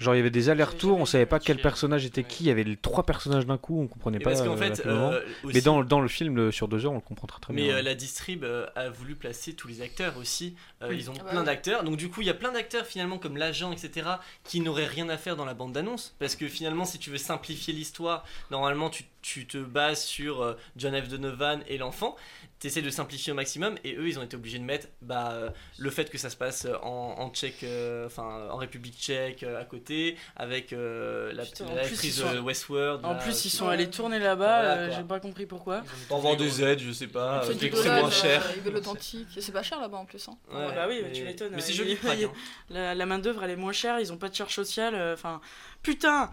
Genre il y avait des allers-retours, on savait pas quel personnage était qui, il y avait les trois personnages d'un coup, on comprenait pas. parce qu'en euh, fait, euh, Mais dans, dans le film le- sur deux heures, on le comprend très très Mais bien. euh, euh, la distrib euh, a voulu placer tous les acteurs aussi. Euh, Oui. Ils ont Ah bah plein oui. d'acteurs. Donc du coup, il y a plein d'acteurs finalement comme l'agent, etc., qui n'auraient rien à faire dans la bande d'annonce. Parce que finalement, si tu veux simplifier l'histoire, normalement, tu, tu te bases sur euh, John F. Donovan et l'enfant. Tu essaies de simplifier au maximum. Et eux, ils ont été obligés de mettre bah, euh, le fait que ça se passe en, en Tchèque, euh, enfin en République tchèque euh, à côté, avec euh, la, Putain, la en ils sont- Westworld. En là, plus, ils sont allés tourner là-bas, Voilà, euh, j'ai pas compris pourquoi. Pour vendre des aides, je sais pas. C'est euh, moins cher. L'authentique. C'est pas cher là-bas en plus. Hein. Ouais, bah oui, mais- tu m'étonnes. mais c'est Il- joli, (laughs) hein. La, la main-d'œuvre, elle est moins chère, ils ont pas de charge sociale. euh, Enfin, putain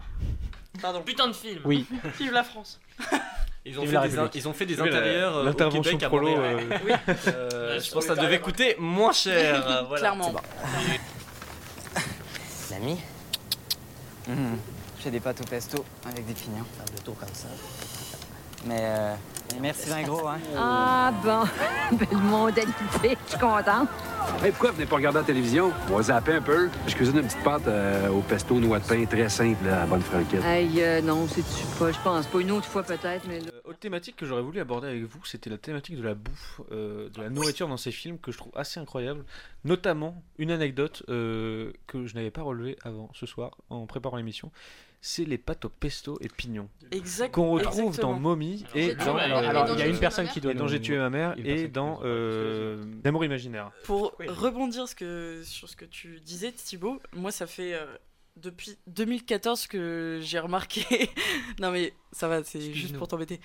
Pardon. Putain de film Oui. (laughs) Vive la France Ils ont, fait la des, ils ont fait des Oui, la- intérieurs euh, au l'intervention Québec à prolo, Montréal. euh, Oui. Euh, je pense que ça devait coûter moins cher. euh, (laughs) voilà. Clairement. L'ami Je fais des pâtes au pesto avec des pignons. Un de comme ça. Mais, euh, merci bien gros, hein. Ah bon, (laughs) belle modalité, je suis contente. Hey, pourquoi vous venez pas regarder la télévision? On va zapper un peu. Je cuisine une petite pâte euh, au pesto noix de pain très simple à la bonne franquette. Hey, euh, non, c'est pas, je pense pas une autre fois peut-être, mais là- Euh, Autre thématique que j'aurais voulu aborder avec vous, c'était la thématique de la bouffe, euh, de la nourriture dans ces films que je trouve assez incroyable. Notamment une anecdote euh, que je n'avais pas relevée avant ce soir en préparant l'émission, c'est les pâtes au pesto et pignons. Exact- Qu'on retrouve exactement. dans Mommy et dans. euh, alors, il y a une personne qui doit dans J'ai tué ma mère et dans euh, L'amour imaginaire. Pour rebondir ce que, sur ce que tu disais, Thibaut, moi ça fait euh, depuis 2014 que j'ai remarqué. (laughs) non mais ça va, c'est juste pour t'embêter.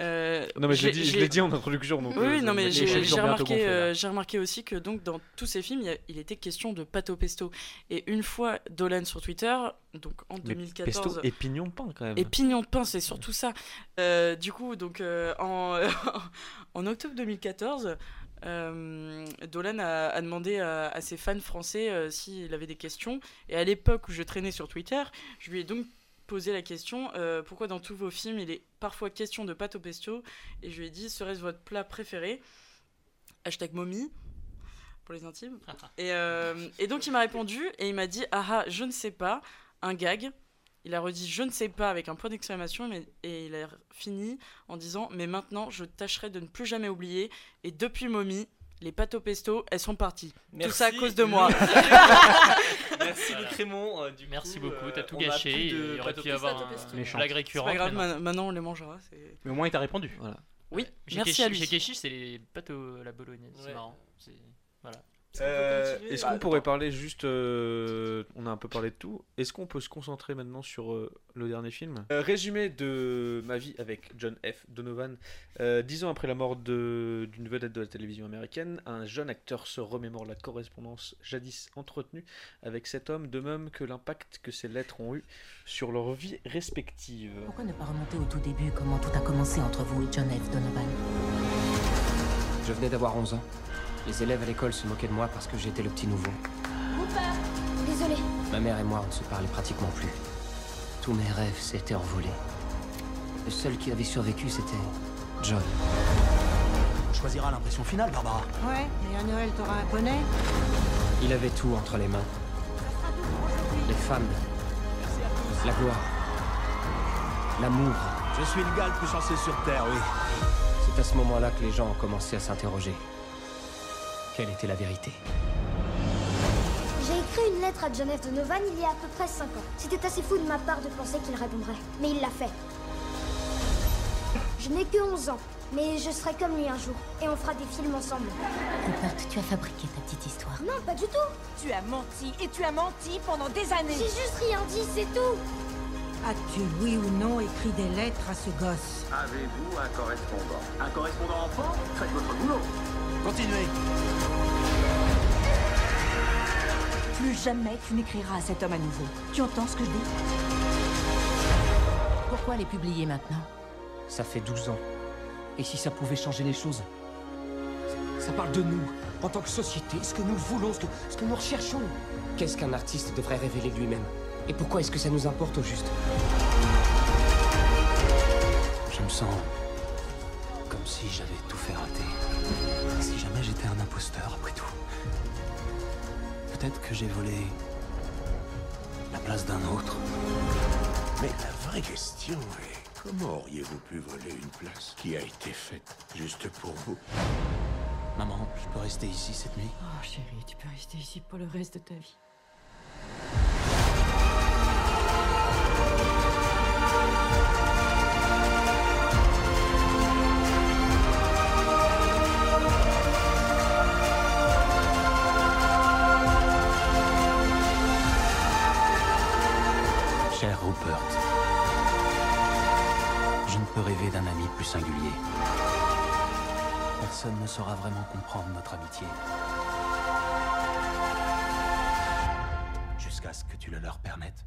Euh, Non, mais je l'ai dit- dit en introduction, donc, Oui, euh, oui, non mais j'ai remarqué, euh, j'ai remarqué aussi que donc dans tous ces films, il, y a- il était question de pâte au pesto. Et une fois Dolan sur Twitter, donc en Mais 2014. pesto et pignon de pain quand même. Et pignon de pain, c'est surtout ça. Euh, du coup, donc en, (laughs) en octobre 2014, euh, Dolan a, a demandé à, à ses fans français euh, s'il avait des questions. Et à l'époque où je traînais sur Twitter, je lui ai donc posé la question euh, pourquoi dans tous vos films il est parfois question de pâte au pesto? Et je lui ai dit serait-ce votre plat préféré? Hashtag momie pour les intimes. (laughs) et, euh, et donc il m'a répondu et il m'a dit ah ah, je ne sais pas, un gag. Il a redit je ne sais pas avec un point d'exclamation mais- et il a fini en disant mais maintenant je tâcherai de ne plus jamais oublier et depuis Mommy les pâtes au pesto elles sont parties. Tout ça à cause de moi. (laughs) Merci Raymond. euh, du Merci coup, beaucoup, euh, t'as tout gâché. Il aurait pâte pu y avoir pesto. un- blague C'est récurrente. pas grave, mais non. ma- maintenant on les mangera. Mais au moins, il t'a répondu. Voilà. Oui, merci à lui. Chez Keshi, c'est les pâtes au- la bolognaise. C'est marrant. Voilà. Euh, continuer Est-ce Bah, qu'on pourrait parler juste. euh, on a un peu parlé de tout. Est-ce qu'on peut se concentrer maintenant sur euh, le dernier film? Euh, Résumé de ma vie avec John F. Donovan. Euh, dix ans après la mort de- d'une vedette de la télévision américaine, un jeune acteur se remémore la correspondance jadis entretenue avec cet homme, de même que l'impact que ces lettres ont eu sur leur vie respective. Pourquoi ne pas remonter au tout début comment tout a commencé entre vous et John F. Donovan? Je venais d'avoir 11 ans. Les élèves à l'école se moquaient de moi parce que j'étais le petit nouveau. Cooper Désolé. Ma mère et moi, on ne se parlait pratiquement plus. Tous mes rêves s'étaient envolés. Le seul qui avait survécu, c'était John. On choisira l'impression finale, Barbara. Ouais, et à Noël, t'auras un poney Il avait tout entre les mains. Les femmes, la gloire, l'amour. Je suis le gars le plus chanceux sur Terre, oui. C'est à ce moment-là que les gens ont commencé à s'interroger. Quelle était la vérité J'ai écrit une lettre à John F. Donovan il y a à peu près 5 ans. C'était assez fou de ma part de penser qu'il répondrait. Mais il l'a fait. Je n'ai que 11 ans. Mais je serai comme lui un jour. Et on fera des films ensemble. Rupert, tu as fabriqué ta petite histoire. Non, pas du tout. Tu as menti, et tu as menti pendant des années J'ai juste rien dit, c'est tout. As-tu, oui ou non, écrit des lettres à ce gosse Avez-vous un correspondant? Un correspondant enfant? Faites votre boulot. Continuez. Plus jamais tu n'écriras à cet homme à nouveau. Tu entends ce que je dis? Pourquoi les publier maintenant? Ça fait 12 ans. Et si ça pouvait changer les choses? Ça parle de nous, en tant que société, ce que nous voulons, ce que, ce que nous recherchons. Qu'est-ce qu'un artiste devrait révéler lui-même? Et pourquoi est-ce que ça nous importe au juste? Je me sens comme si j'avais tout fait rater. Imposteur, après tout. Peut-être que j'ai volé la place d'un autre. Mais la vraie question est... Comment auriez-vous pu voler une place qui a été faite juste pour vous? Maman, je peux rester ici cette nuit? Oh chérie, tu peux rester ici pour le reste de ta vie. Je ne peux rêver d'un ami plus singulier. Personne ne saura vraiment comprendre notre amitié. Jusqu'à ce que tu le leur permettes.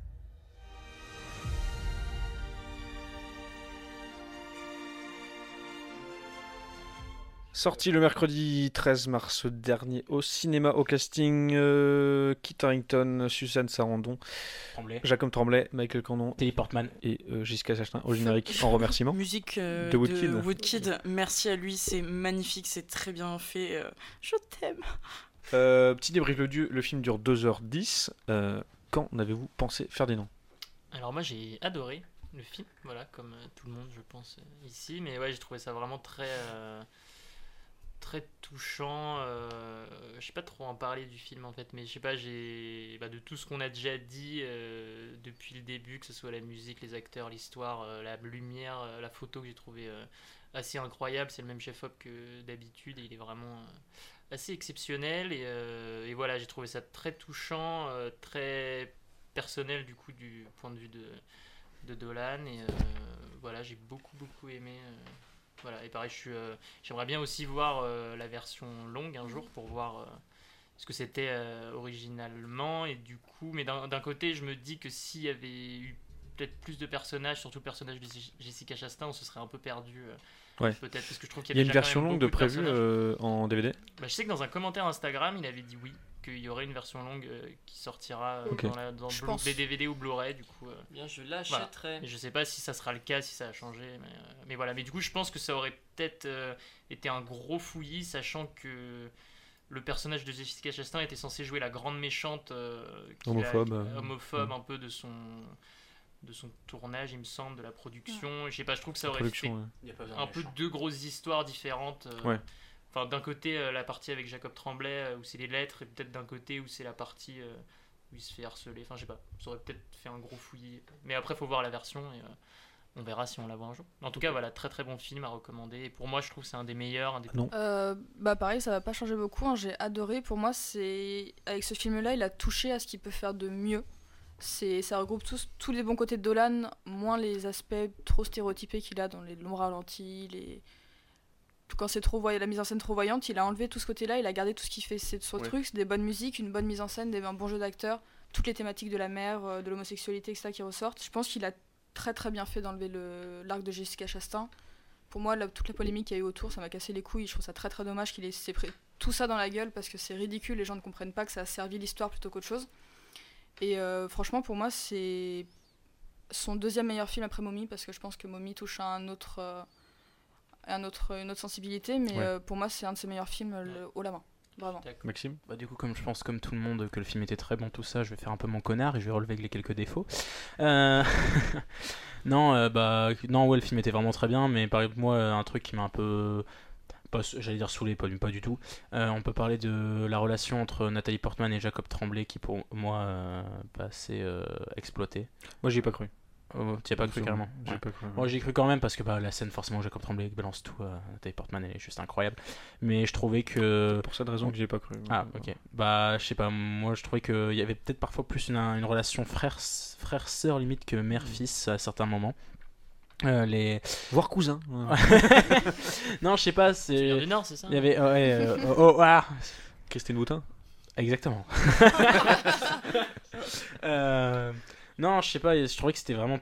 Sorti le mercredi 13 mars dernier au cinéma au casting euh, Kit Harington, Suzanne Sarandon, Tremblay. Jacob Tremblay, Michael Condon, Tilly Portman et euh, Jessica Chastain au générique en remerciement. Musique euh, de Woodkid. Woodkid. Merci à lui, c'est magnifique, c'est très bien fait. euh, je t'aime. Euh, petit débrief, le, du- le film dure 2h10. Euh, quand avez-vous pensé faire des noms Alors moi j'ai adoré le film, voilà, comme tout le monde je pense ici, mais ouais j'ai trouvé ça vraiment très euh, très touchant. euh, je sais pas trop en parler du film en fait, mais je sais pas, j'ai bah, de tout ce qu'on a déjà dit euh, depuis le début, que ce soit la musique, les acteurs, l'histoire, euh, la lumière, euh, la photo que j'ai trouvé assez incroyable. C'est le même chef-op que d'habitude il est vraiment assez exceptionnel et, voilà, j'ai trouvé ça très touchant, très personnel du coup du point de vue de, de Dolan et voilà, j'ai beaucoup beaucoup aimé. Voilà, et pareil, je suis, euh, j'aimerais bien aussi voir euh, la version longue un jour pour voir euh, ce que c'était euh, originalement et du coup, mais d'un côté, je me dis que s'il y avait eu peut-être plus de personnages, surtout le personnage de Jessica Chastain, on se serait un peu perdu. euh, Ouais. Peut-être parce que je trouve qu'il Il y a y, une déjà quand version longue de prévue euh, en DVD Bah, je sais que dans un commentaire Instagram, il avait dit oui, qu'il y aurait une version longue euh, qui sortira euh, Ok. dans, la, dans Je pense. DVD ou Blu-ray. Du coup, euh, Bien, je l'achèterai. Je sais pas si ça sera le cas, si ça a changé, mais, euh, mais voilà. Mais du coup, je pense que ça aurait peut-être euh, été un gros fouillis, sachant que le personnage de Jessica Chastain était censé jouer la grande méchante euh, qui a- Homophobe, qui- homophobe ouais. un peu de son de son tournage, il me semble, de la production. Je sais pas, je trouve que ça La aurait fait ouais. Un peu deux grosses histoires différentes. euh, Ouais. Enfin, d'un côté, euh, la partie avec Jacob Tremblay, euh, où c'est les lettres, et peut-être d'un côté où c'est la partie euh, où il se fait harceler. Enfin, je sais pas, ça aurait peut-être fait un gros fouillis. Mais après, faut voir la version et euh, on verra si on la voit un jour. En tout cas, voilà, très très bon film à recommander. Et pour moi, je trouve que c'est un des meilleurs. Un des... Non. Euh, bah pareil, ça va pas changer beaucoup. hein, J'ai adoré. Pour moi, c'est avec ce film-là, il a touché à ce qu'il peut faire de mieux. C'est ça regroupe tous tous les bons côtés de Dolan, moins les aspects trop stéréotypés qu'il a dans les longs ralentis, les quand c'est trop voyant, la mise en scène trop voyante, il a enlevé tout ce côté-là, il a gardé tout ce qui fait c'est son Ouais. truc, des bonnes musiques, une bonne mise en scène, des, un bon jeu d'acteurs, toutes les thématiques de la mer, euh, de l'homosexualité, etc. qui ressortent. Je pense qu'il a très très bien fait d'enlever le- l'arc de Jessica Chastain. Pour moi, la- toute la polémique qu'il y a eu autour, ça m'a cassé les couilles. Je trouve ça très très dommage qu'il ait s'est pris tout ça dans la gueule parce que c'est ridicule, les gens ne comprennent pas que ça a servi l'histoire plutôt qu'autre chose. Et euh, franchement, pour moi, c'est son deuxième meilleur film après Mommy parce que je pense que Mommy touche à un autre, euh, un autre, une autre sensibilité, mais Ouais. euh, pour moi, c'est un de ses meilleurs films le- haut la main. Vraiment. Maxime? Bah, du coup, comme je pense comme tout le monde que le film était très bon, tout ça, je vais faire un peu mon connard et je vais relever les quelques défauts. Euh, (laughs) non, euh, bah, non, ouais, le film était vraiment très bien, mais par exemple, moi, un truc qui m'a un peu. pas- J'allais dire saoulé, pas, pas du tout. Euh, on peut parler de la relation entre Nathalie Portman et Jacob Tremblay qui, pour moi, euh, pas assez euh, exploité. Moi, j'y ai pas cru. Oh, t'y as pas cru carrément J'ai Ouais. pas cru, ouais. Moi, j'y ai cru quand même parce que bah, la scène, forcément, Jacob Tremblay balance tout. euh, Nathalie Portman, elle est juste incroyable. Mais je trouvais que. Pour cette raison que j'y ai pas cru. Ah, ok. Bah, je sais pas, moi, je trouvais qu'il y avait peut-être parfois plus une, une relation frère- frère-sœur limite que mère-fils à certains moments. Euh, les... Voire cousin. (laughs) non, je sais pas. C'est... Du Nord, c'est ça Il y avait. ouais, euh, oh, oh, ah. Christine Boutin Exactement. (laughs) Euh, non, je sais pas, je trouvais que c'était vraiment.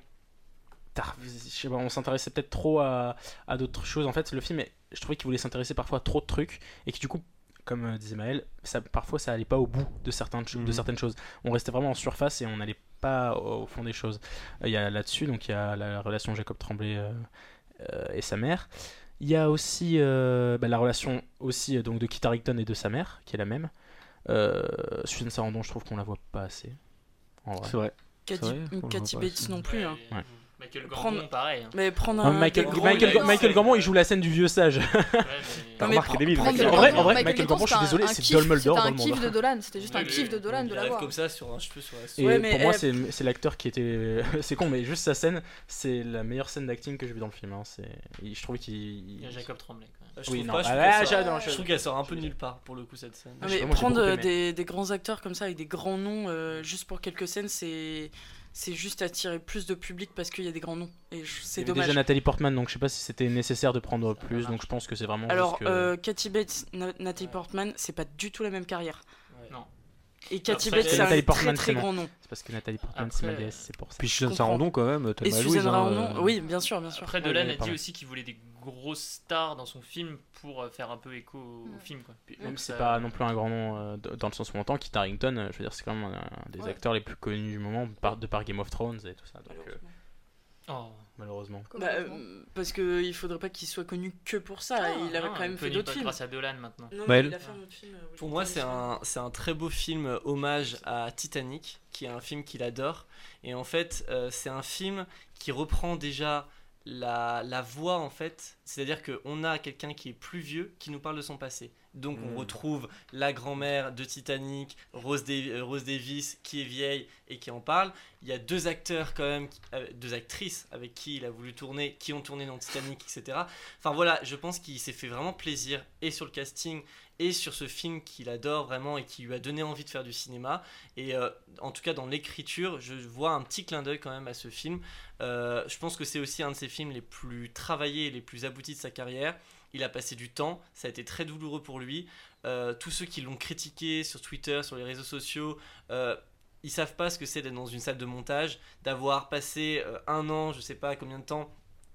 Je sais pas, on s'intéressait peut-être trop à, à d'autres choses. En fait, le film, je trouvais qu'il voulait s'intéresser parfois à trop de trucs et que du coup, comme euh, disait Maël, ça, parfois ça allait pas au bout de, certains, de Mhm. certaines choses. On restait vraiment en surface et on n'allait pas au, au fond des choses. Euh, Il y a là-dessus, donc il y a la relation Jacob Tremblay euh, euh, et sa mère. Il y a aussi euh, bah, la relation aussi donc de Kit Harington et de sa mère, qui est la même. Euh, Susan Sarandon, je trouve qu'on la voit pas assez. C'est vrai. Cathy- Bates non plus. hein. Ouais. Michael Gambon, prendre, pareil. hein. mais prendre Ah, un Michael, Michael, Michael Gambon, il joue la scène du vieux sage. Mais (laughs) débile. En vrai, en Michael Gambon, je suis désolé, c'est Dumbledore dans un le monde. kiff de Dolan, c'était juste un kiff de Dolan de comme ça sur un cheveu sur la Et Ouais, mais, pour moi, c'est c'est l'acteur qui était. (laughs) c'est con, mais juste sa scène, c'est la meilleure scène d'acting que j'ai vue dans le film. hein. Je trouve qu'il. Il y a Jacob Tremblay. Je Oui, trouve non. pas, je trouve Ah, qu'elle sort- j'adore, je je- trouve qu'elle sort un peu de nulle part pour le coup cette scène. Mais moi, prendre euh, des, des grands acteurs comme ça avec des grands noms euh, juste pour quelques scènes, c'est c'est juste attirer plus de public parce qu'il y a des grands noms et c'est dommage. déjà Nathalie Portman, donc je sais pas si c'était nécessaire de prendre plus. Donc je pense que c'est vraiment. Alors, juste que- euh, Kathy Bates, Na- Nathalie Portman, c'est pas du tout la même carrière. Et Après, Bates, c'est un Portman, très très grand nom. C'est parce que Nathalie Portman, c'est ma déesse, c'est pour ça. Puis Suzanne. Sarandon quand même, Et Suzanne Louise, hein, Sarandon, euh, oui, bien sûr, bien sûr. Après, Ouais, Dolan a dit pardon. aussi qu'il voulait des grosses stars dans son film pour euh, faire un peu écho au Mm. film. Quoi. Puis même c'est ça- pas non plus un grand nom euh, dans le sens où on entend, Kit Harington, euh, je veux dire, c'est quand même un, un des Ouais. acteurs les plus connus du moment, par, de par Game of Thrones et tout ça. Donc, euh, Oh. malheureusement. Bah, euh, parce qu'il faudrait pas qu'il soit connu que pour ça. Ah, il avait non, quand même il fait d'autres films. grâce à Dolan maintenant. Non, Bah, il a fait un autre film. euh, Pour moi, c'est un, c'est un très beau film euh, hommage à Titanic, qui est un film qu'il adore. Et en fait, euh, c'est un film qui reprend déjà la, la voix, en fait. C'est-à-dire qu'on a quelqu'un qui est plus vieux qui nous parle de son passé. Donc, on Mm. retrouve la grand-mère de Titanic, Rose, euh, Rose Davis, qui est vieille et qui en parle. Il y a deux acteurs, quand même, euh, deux actrices avec qui il a voulu tourner, qui ont tourné dans Titanic, etc. Enfin, voilà, je pense qu'il s'est fait vraiment plaisir et sur le casting et sur ce film qu'il adore vraiment et qui lui a donné envie de faire du cinéma. Et euh, en tout cas, dans l'écriture, je vois un petit clin d'œil quand même à ce film. Euh, je pense que c'est aussi un de ses films les plus travaillés et les plus aboutis de sa carrière. Il a passé du temps, ça a été très douloureux pour lui. Euh, tous ceux qui l'ont critiqué sur Twitter, sur les réseaux sociaux, euh, ils savent pas ce que c'est d'être dans une salle de montage, d'avoir passé euh, un an, je sais pas combien de temps,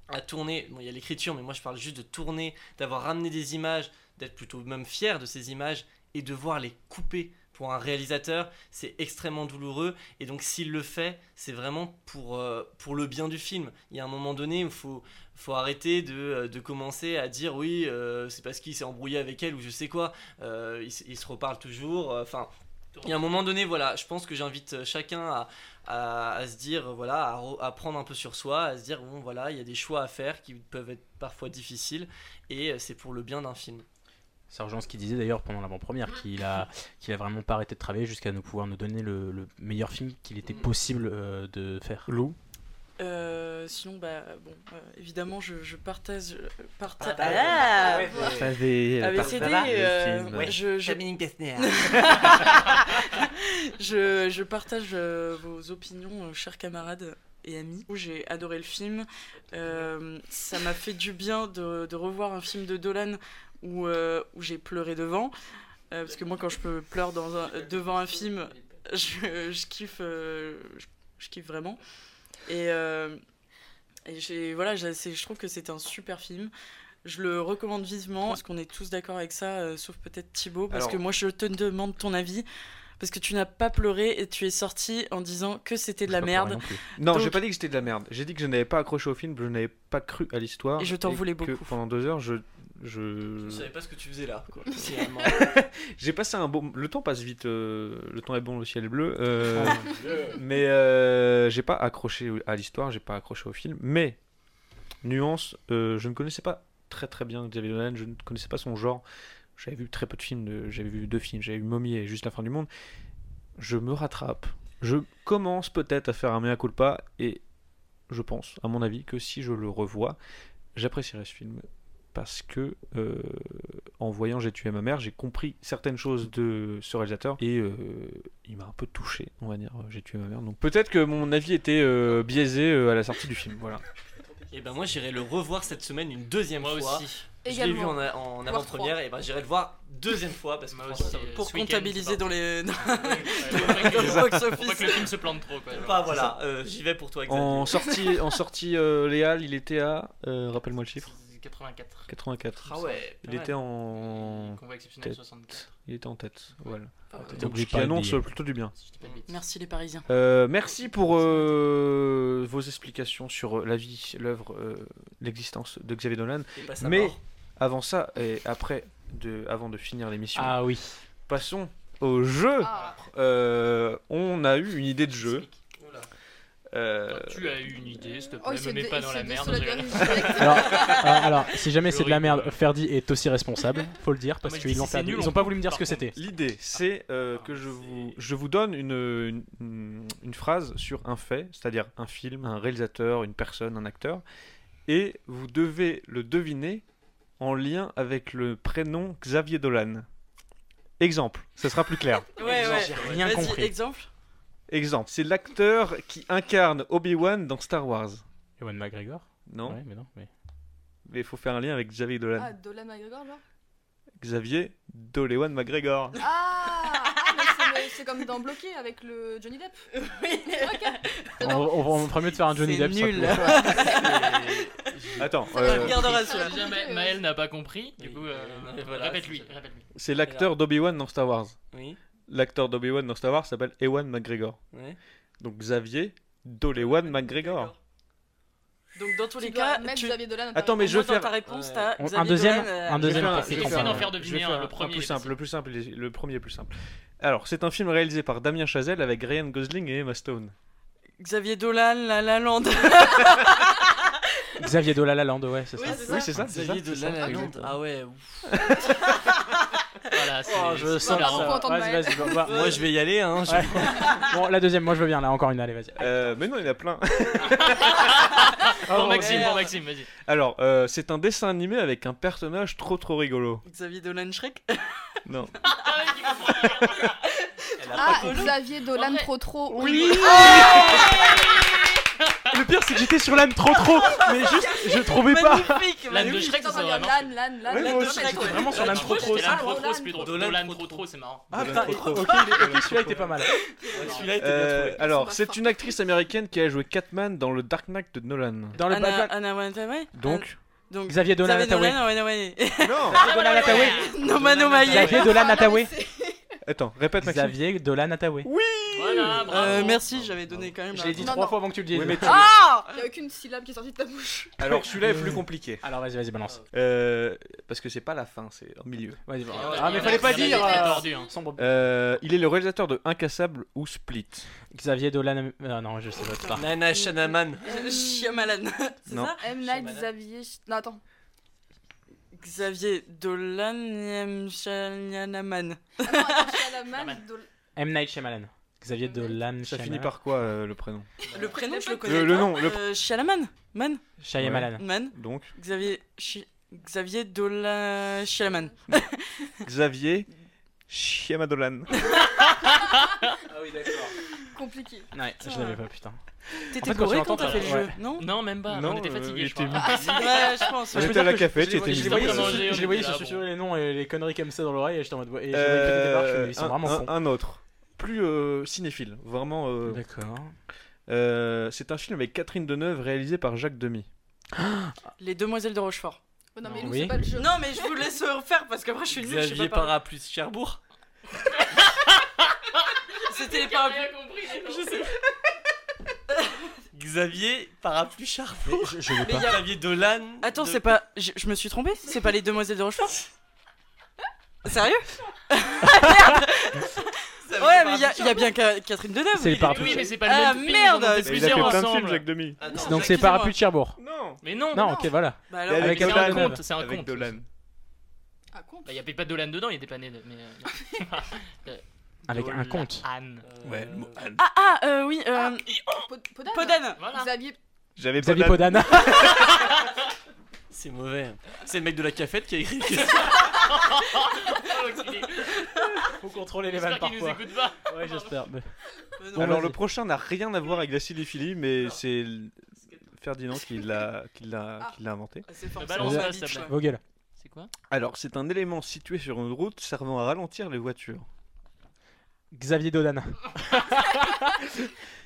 à tourner. Bon, il y a l'écriture, mais moi je parle juste de tourner, d'avoir ramené des images, d'être plutôt même fier de ces images et de voir les couper. Pour un réalisateur, c'est extrêmement douloureux et donc s'il le fait, c'est vraiment pour, euh, pour le bien du film. Il y a un moment donné où il faut, faut arrêter de, euh, de commencer à dire oui, euh, c'est parce qu'il s'est embrouillé avec elle ou je sais quoi, ils se reparlent toujours. Enfin, il y a un moment donné, voilà, je pense que j'invite chacun à, à, se dire, voilà, à, à prendre un peu sur soi, à se dire, bon, voilà, il y a des choix à faire qui peuvent être parfois difficiles et c'est pour le bien d'un film. C'est Argent ce qu'il disait d'ailleurs pendant l'avant-première, qu'il a, qu'il a vraiment pas arrêté de travailler jusqu'à nous pouvoir nous donner le, le meilleur film qu'il était possible euh, de faire. Lou Euh, sinon, bah, bon, euh, évidemment, je, je partage. euh, parta- Ah, bah, Ah, ouais, ABCD, partagez le euh, film. ouais, je, je... (laughs) (laughs) Je, je partage euh, vos opinions, euh, chers camarades et amis. J'ai adoré le film. Euh, ça m'a fait du bien de, de revoir un film de Dolan où, euh, où j'ai pleuré devant. Euh, parce que moi, quand je peux pleurer dans un, devant un film, je, je kiffe, euh, je, je kiffe vraiment. Et, voilà, je trouve que c'est un super film. Je le recommande vivement, parce qu'on est tous d'accord avec ça, sauf peut-être Thibaut, parce Alors- que moi je te demande ton avis, parce que tu n'as pas pleuré et tu es sorti en disant que c'était de la merde. Non, Donc- j'ai pas dit que c'était de la merde. J'ai dit que je n'avais pas accroché au film, je n'avais pas cru à l'histoire. Et je t'en voulais que beaucoup. Pendant deux heures, je. Je, Je savais pas ce que tu faisais là. quoi. (laughs) (laughs) J'ai passé un bon. Le temps passe vite. euh, Le temps est bon, le ciel est bleu. euh, Oh mais euh, j'ai pas accroché à l'histoire, j'ai pas accroché au film. Mais nuance, euh, je ne connaissais pas très très bien Xavier Dolan. Je ne connaissais pas son genre. J'avais vu très peu de films. de- J'avais vu deux films. J'avais vu Mommy et Juste la fin du monde. Je me rattrape. Je commence peut-être à faire un mea culpa et je pense, à mon avis, que si je le revois, j'apprécierai ce film parce que euh, en voyant J'ai tué ma mère, j'ai compris certaines choses de ce réalisateur et euh, il m'a un peu touché, on va dire, J'ai tué ma mère. Donc peut-être que mon avis était euh, biaisé euh, à la sortie du film. Voilà. Et ben moi j'irai le revoir cette semaine une deuxième Moi fois. aussi. Je l'ai vu en, avant-première et ben j'irai le voir deuxième fois parce que Moi aussi, ça vaut- euh, Pour comptabiliser dans les. dans- pas que- le faut pas box-office. que le film se plante trop. Quoi. Bah voilà, euh, j'y vais pour toi Xavier. En sortie, en sortie euh, Léal, il était à. euh, Rappelle-moi le chiffre. 84. 84. Ah ouais, Il était en. Convoi exceptionnel, tête. 64. Il était en tête. Voilà. Ah ouais. Donc qui annonce de- plutôt du bien. Si. Merci les Parisiens. Euh, merci pour euh, vos explications sur la vie, l'œuvre, euh, l'existence de Xavier Dolan. Mais mort. avant ça et après, de, avant de finir l'émission, Ah oui. passons au jeu. Ah. Euh, on a eu une idée de jeu. Oula. Euh, Tu as eu une idée, s'il te Oh, plaît, se me mets pas dans la merde. direct. (laughs) Alors, alors, si jamais c'est de la merde. Ferdi est aussi responsable, (laughs) faut le dire, parce qu'ils l'ont nul, Ils on ont pas voulu me dire ce que c'était. L'idée, c'est euh, que je vous, je vous donne une, une, une phrase sur un fait, c'est-à-dire un film, un réalisateur, une personne, un acteur, et vous devez le deviner en lien avec le prénom Xavier Dolan. Exemple, ça sera plus clair. Ouais, ouais. J'ai rien Vas-y, compris. exemple. Exemple, c'est l'acteur qui incarne Obi-Wan dans Star Wars. Ewan McGregor Non Ouais, mais non. Mais... Mais il faut faire un lien avec Xavier Dolan. Ah, Dolan McGregor, genre? Xavier Dolewan McGregor. Ah, ah, c'est c'est comme dans Bloqué avec le Johnny Depp. Oui, On, on, on ferait mieux de faire un Johnny C'est Depp. ce sera nul. (laughs) (laughs) Attends, Ça euh. Déjà, Ma- Maël n'a pas compris. Du coup, euh, c'est répète-lui. c'est l'acteur d'Obi-Wan dans Star Wars. Oui. L'acteur d'Obi-Wan dans Star Wars s'appelle Ewan McGregor. Ouais. Donc Xavier Dolewan McGregor. Donc dans tous Tu les cas, tu... Xavier Dolan. Attends, mais je vais faire ta réponse, Ouais. t'as On- un Xavier deuxième- Dolan, euh, un deuxième Je vais faire je vais faire d'en faire deviner un, le premier, plus simple, le plus simple, le premier plus simple. Alors, c'est un film réalisé par Damien Chazelle avec Ryan Gosling et Emma Stone. Xavier Dolan, La La Land. (laughs) Xavier Dolan La Land, ouais, c'est Oui, ça. Oui, c'est ça. Xavier ça. La Land. Ah ouais. (laughs) Voilà, c'est. Oh, je sens Vas-y, vas-y, va- va- Moi je vais y aller hein. je- Ouais. (laughs) Bon, la deuxième, moi je veux bien, là, encore une, allez, vas-y. Euh, mais non, il y en a plein. (laughs) Pour Oh, Maxime, pour Maxime, vas-y. Alors, euh, c'est un dessin animé avec un personnage trop trop rigolo. Xavier Dolan Shrek? (laughs) Non. Ah, Xavier Dolan trop trop. Oui Le pire, c'est que j'étais sur l'âne trop trop, mais juste, je trouvais pas. Magnifique. L'âne de. Shrek, ça serait vraiment. Ouais, moi de aussi, Shrek, j'étais vraiment sur l'âne trop trop, L'âne trop trop, c'est plus drôle. Dolan Dolan trop trop c'est marrant. Ah, putain, ok, celui-là était pas mal. Celui-là était bien Euh, trouvé. alors, c'est une actrice américaine qui a joué Catman dans le Dark Knight de Nolan. Dans le Batman. Anna Hathaway. Donc, Donc, Xavier Dolan Xavier Hathaway. Non. (laughs) Dolan Hathaway. Xavier Dolan Hathaway. Attends, répète Maxime. Xavier Dolan Hathaway. Voilà, bravo. Euh, merci, j'avais donné quand même. Je la- l'ai dit Non, trois non. fois avant que tu le dises. Oui, mais tu- Ah Il n'y a aucune syllabe qui est sortie de ta bouche. Alors, celui-là est (laughs) plus compliqué. Alors vas-y, vas-y, balance. Euh, parce que c'est pas la fin, c'est au milieu. Vas-y, Ah, balance. Ah, mais il y fallait pas y dire. euh, hein. sombre- Euh, il est le réalisateur de Incassable ou Split. Xavier Dolan. euh, non, je sais pas. Nana Shanaman. Shyamalan. C'est Non. ça M. Night Xavier. Non, attends. Xavier Dolan M. Shyamalan. Shyamalan, M. Night Shyamalan. Xavier Dolan. Ça finit Shyamalan. par quoi euh, le prénom Le prénom, je le connais. le pas. nom, le- Euh, Shyamalan. Man. Shyamalan. Man. Donc, Xavier. Xavier Dolan Shyamalan. (laughs) Xavier Chiamadolan. Ah oui d'accord. Compliqué. Ouais, je l'avais pas, putain. T'étais En fait, quand bourré quand t'as fait le ouais. jeu, non Non, même pas. Non, on était euh, fatigués, il je crois. était (laughs) Ouais, je pense. Était à la je les mis je les voyais se susurrer les noms et les conneries comme ça dans l'oreille et j'étais en mode. Et Euh, ils sont un- vraiment un, cons. un autre, plus euh, cinéphile, vraiment. euh, D'accord. euh, c'est un film avec Catherine Deneuve réalisé par Jacques Demy. Les Demoiselles de Rochefort. Oh, non, mais c'est pas le jeu. Non, mais je vous laisse refaire parce qu'après je suis sais Xavier. Parapluie Cherbourg. C'était les parapluies. Je sais Xavier Parapluie Cherbourg. Je, je l'ai pas. Xavier Dolan. Attends, de- c'est pas. Je, je me suis trompé C'est pas les Demoiselles de Rochefort? (laughs) Sérieux? (laughs) Merde (laughs) Ouais, mais il y, a- y a bien Ca- Catherine Deneuve. C'est les parapluies. Oui, mais c'est pas Ah, le même film. merde, Il plusieurs plein de ensemble. films, Jacques Demy. Attends, Donc c'est. Parapluie de Cherbourg. Non Mais non. Non, ok, voilà. Bah alors, Avec c'est un conte, c'est un Avec conte. Dolan. Ah. Bah, y avait pas de Dolan dedans, il était pas né. de- Mais, euh, non. Avec un conte. Anne. Ouais, le mot Anne. Ah, ah, euh, oui, euh, Pod- Podane. Podane. Voilà. Xavier. J'avais Xavier Podana. (laughs) C'est mauvais. C'est le mec de la cafette qui a écrit. (laughs) Oh. Faut contrôler les vannes nous parfois. écoute pas. Ouais, j'espère. mais- Mais non. Bon, Alors le prochain n'a rien à voir avec la cinéphilie, mais c'est Ferdinand qui l'a qui l'a Ah. inventé. Ah. Vogel. C'est quoi Alors c'est un élément situé sur une route servant à ralentir les voitures. Xavier Dolan. (laughs)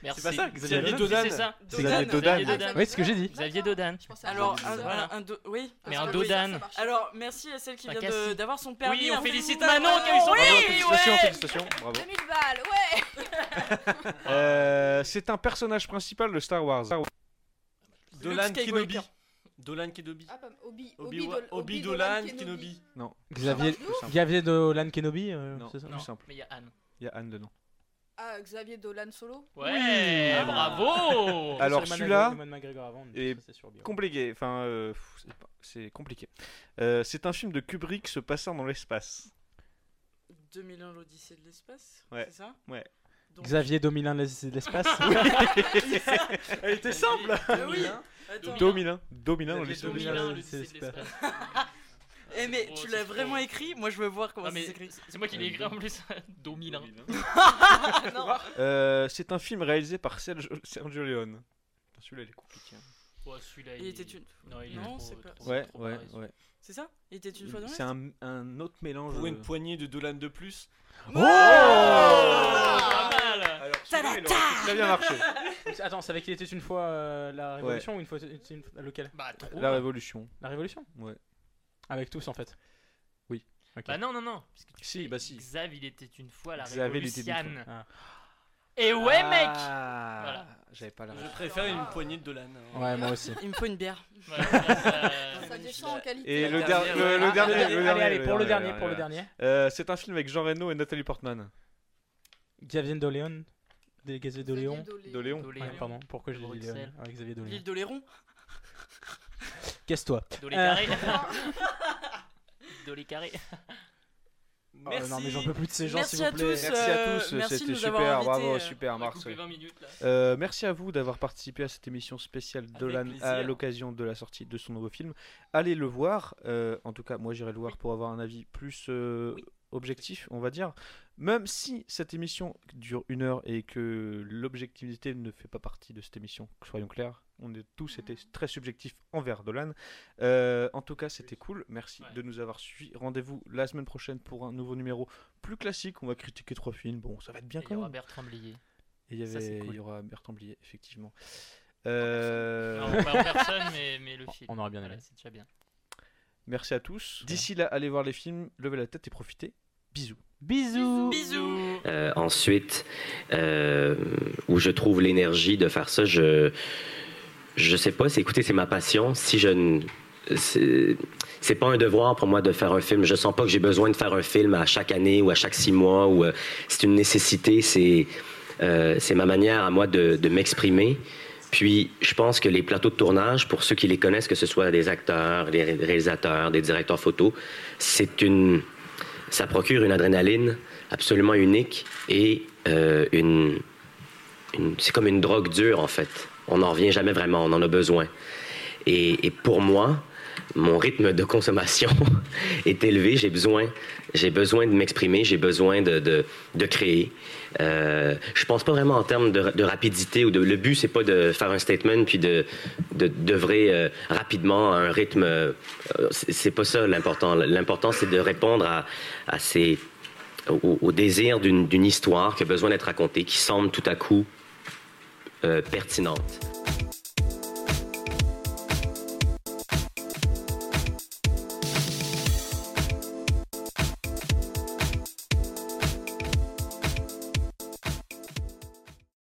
Merci. pas ça, Xavier Xavier Dodan, c'est ça. C'est Xavier Dodan. Xavier Dodan. Oui, c'est ce que j'ai dit. Xavier Dodan. Alors, un. Voilà. un, un do- oui. Mais un oui, Dodan. Alors, merci à celle qui vient d'avoir son permis. Oui, on félicite Manon qui a eu son Oui, Bravo, félicitations, ouais. félicitations, bravo. 2000 balles, ouais (laughs) Euh, c'est un personnage principal de Star Wars. Dolan Kenobi. Dolan Kenobi. Ah, Obi, Obi, Obi Dolan Dolan Kenobi. Non, Xavier. Xavier Dolan Kenobi. euh, c'est ça plus simple. Mais il y a Anne. Il y a Anne dedans. Ah, Xavier Dolan solo Ouais, Ah. bravo (laughs) Alors celui-là est compliqué. Enfin, euh, c'est compliqué. Euh, c'est un film de Kubrick se passant dans l'espace. 2001 l'Odyssée de l'espace Ouais. C'est ça Ouais. Donc- Xavier Dominant de l'espace. (laughs) Oui. (laughs) Elle était simple. Oui l'espace. Dominant, l'Odyssée de l'espace. Eh mais Oh, tu c'est l'as trop- vraiment écrit? Moi je veux voir comment ça mais s'écrit. c'est moi qui l'ai écrit en plus. (laughs) (laughs) Non. Euh, c'est un film réalisé par Sergio, Sergio Leone. Celui-là, il est compliqué. hein. Ouais, celui-là, Il était une. Non, il est Non, trop- c'est pas. trop- Ouais, trop ouais, pareil. ouais. C'est ça? Il était une fois dans C'est un, un autre mélange. Pour une euh, poignée de Dolan de plus. Oh Pas mal Alors, aurait très bien marché. Attends, c'est avec Il était une fois euh, la Révolution ou une fois c'est une- lequel? Bah, trop. La Révolution. La Révolution? Ouais. Avec tous en fait. Oui. Ok. Bah non, non, non. Parce que tu Si, sais, bah si. Xav, il était une fois la Xav, il était une Révolution. fois. Et ouais, mec Ah, Voilà. J'avais pas la Je préfère une poignée de Dolan. hein. Ouais, moi aussi. Il me faut une bière. (laughs) Ça- Ça descend en qualité. Et le, Ah, dernier, allez, le allez, dernier, allez, pour le dernier, pour le dernier. Euh, c'est un film avec Jean Reno et Nathalie Portman. Xavier Doléon. Des Xavier Doléon. Doléon. Pardon, pourquoi j'ai dit Léon Xavier Doléon. L'île d'Oléron Casse-toi. Dolé (laughs) carré. Dolé carré. Oh, Merci. non mais j'en peux plus de ces gens Merci s'il vous à plaît. tous. Merci à Euh, tous, de c'était super, bravo, euh, super On va Mars. couper ouais. 20 minutes là. Euh, merci à vous d'avoir participé à cette émission spéciale Dolan plaisir. à l'occasion de la sortie de son nouveau film. Allez le voir. euh, en tout cas, moi j'irai le voir pour avoir un avis plus euh, objectif, on va dire. Même si cette émission dure une heure et que l'objectivité ne fait pas partie de cette émission, soyons clairs, on est tous été très subjectifs envers Dolan. Euh, en tout cas, c'était cool. Merci Ouais. de nous avoir suivis. Rendez-vous la semaine prochaine pour un nouveau numéro plus classique. On va critiquer trois films. Bon, ça va être bien Et quand il y aura même. Bertrand Blier. Et il y, Ça, c'est avait, cool. il y aura Bertrand Blier, effectivement. Euh, Non, pas en (laughs) personne, mais, mais le film. On aurait bien Voilà, aimé. c'est déjà bien. Merci à tous. D'ici là, allez voir les films, levez la tête et profitez. Bisous. Bisous. Bisous Euh, ensuite, euh, où je trouve l'énergie de faire ça, je je sais pas. C'est écoutez, c'est ma passion. Si je ne c'est pas un devoir pour moi de faire un film. Je sens pas que j'ai besoin de faire un film à chaque année ou à chaque six mois. Ou euh, c'est une nécessité. C'est euh, c'est ma manière à moi de, m'exprimer. Puis, je pense que les plateaux de tournage, pour ceux qui les connaissent, que ce soit des acteurs, des ré- réalisateurs, des directeurs photo, c'est une, ça procure une adrénaline absolument unique et euh, une- c'est comme une drogue dure en fait. On n'en revient jamais vraiment, on en a besoin. Et, pour moi, mon rythme de consommation (laughs) est élevé. J'ai besoin, j'ai besoin de m'exprimer, j'ai besoin de, créer. Euh, je pense pas vraiment en termes de, rapidité ou de. Le but c'est pas de faire un statement puis de d'œuvrer euh, rapidement à un rythme. euh, c'est pas ça l'important. L'important c'est de répondre à, à ces au, au désir d'une histoire qui a besoin d'être racontée, qui semble tout à coup pertinente.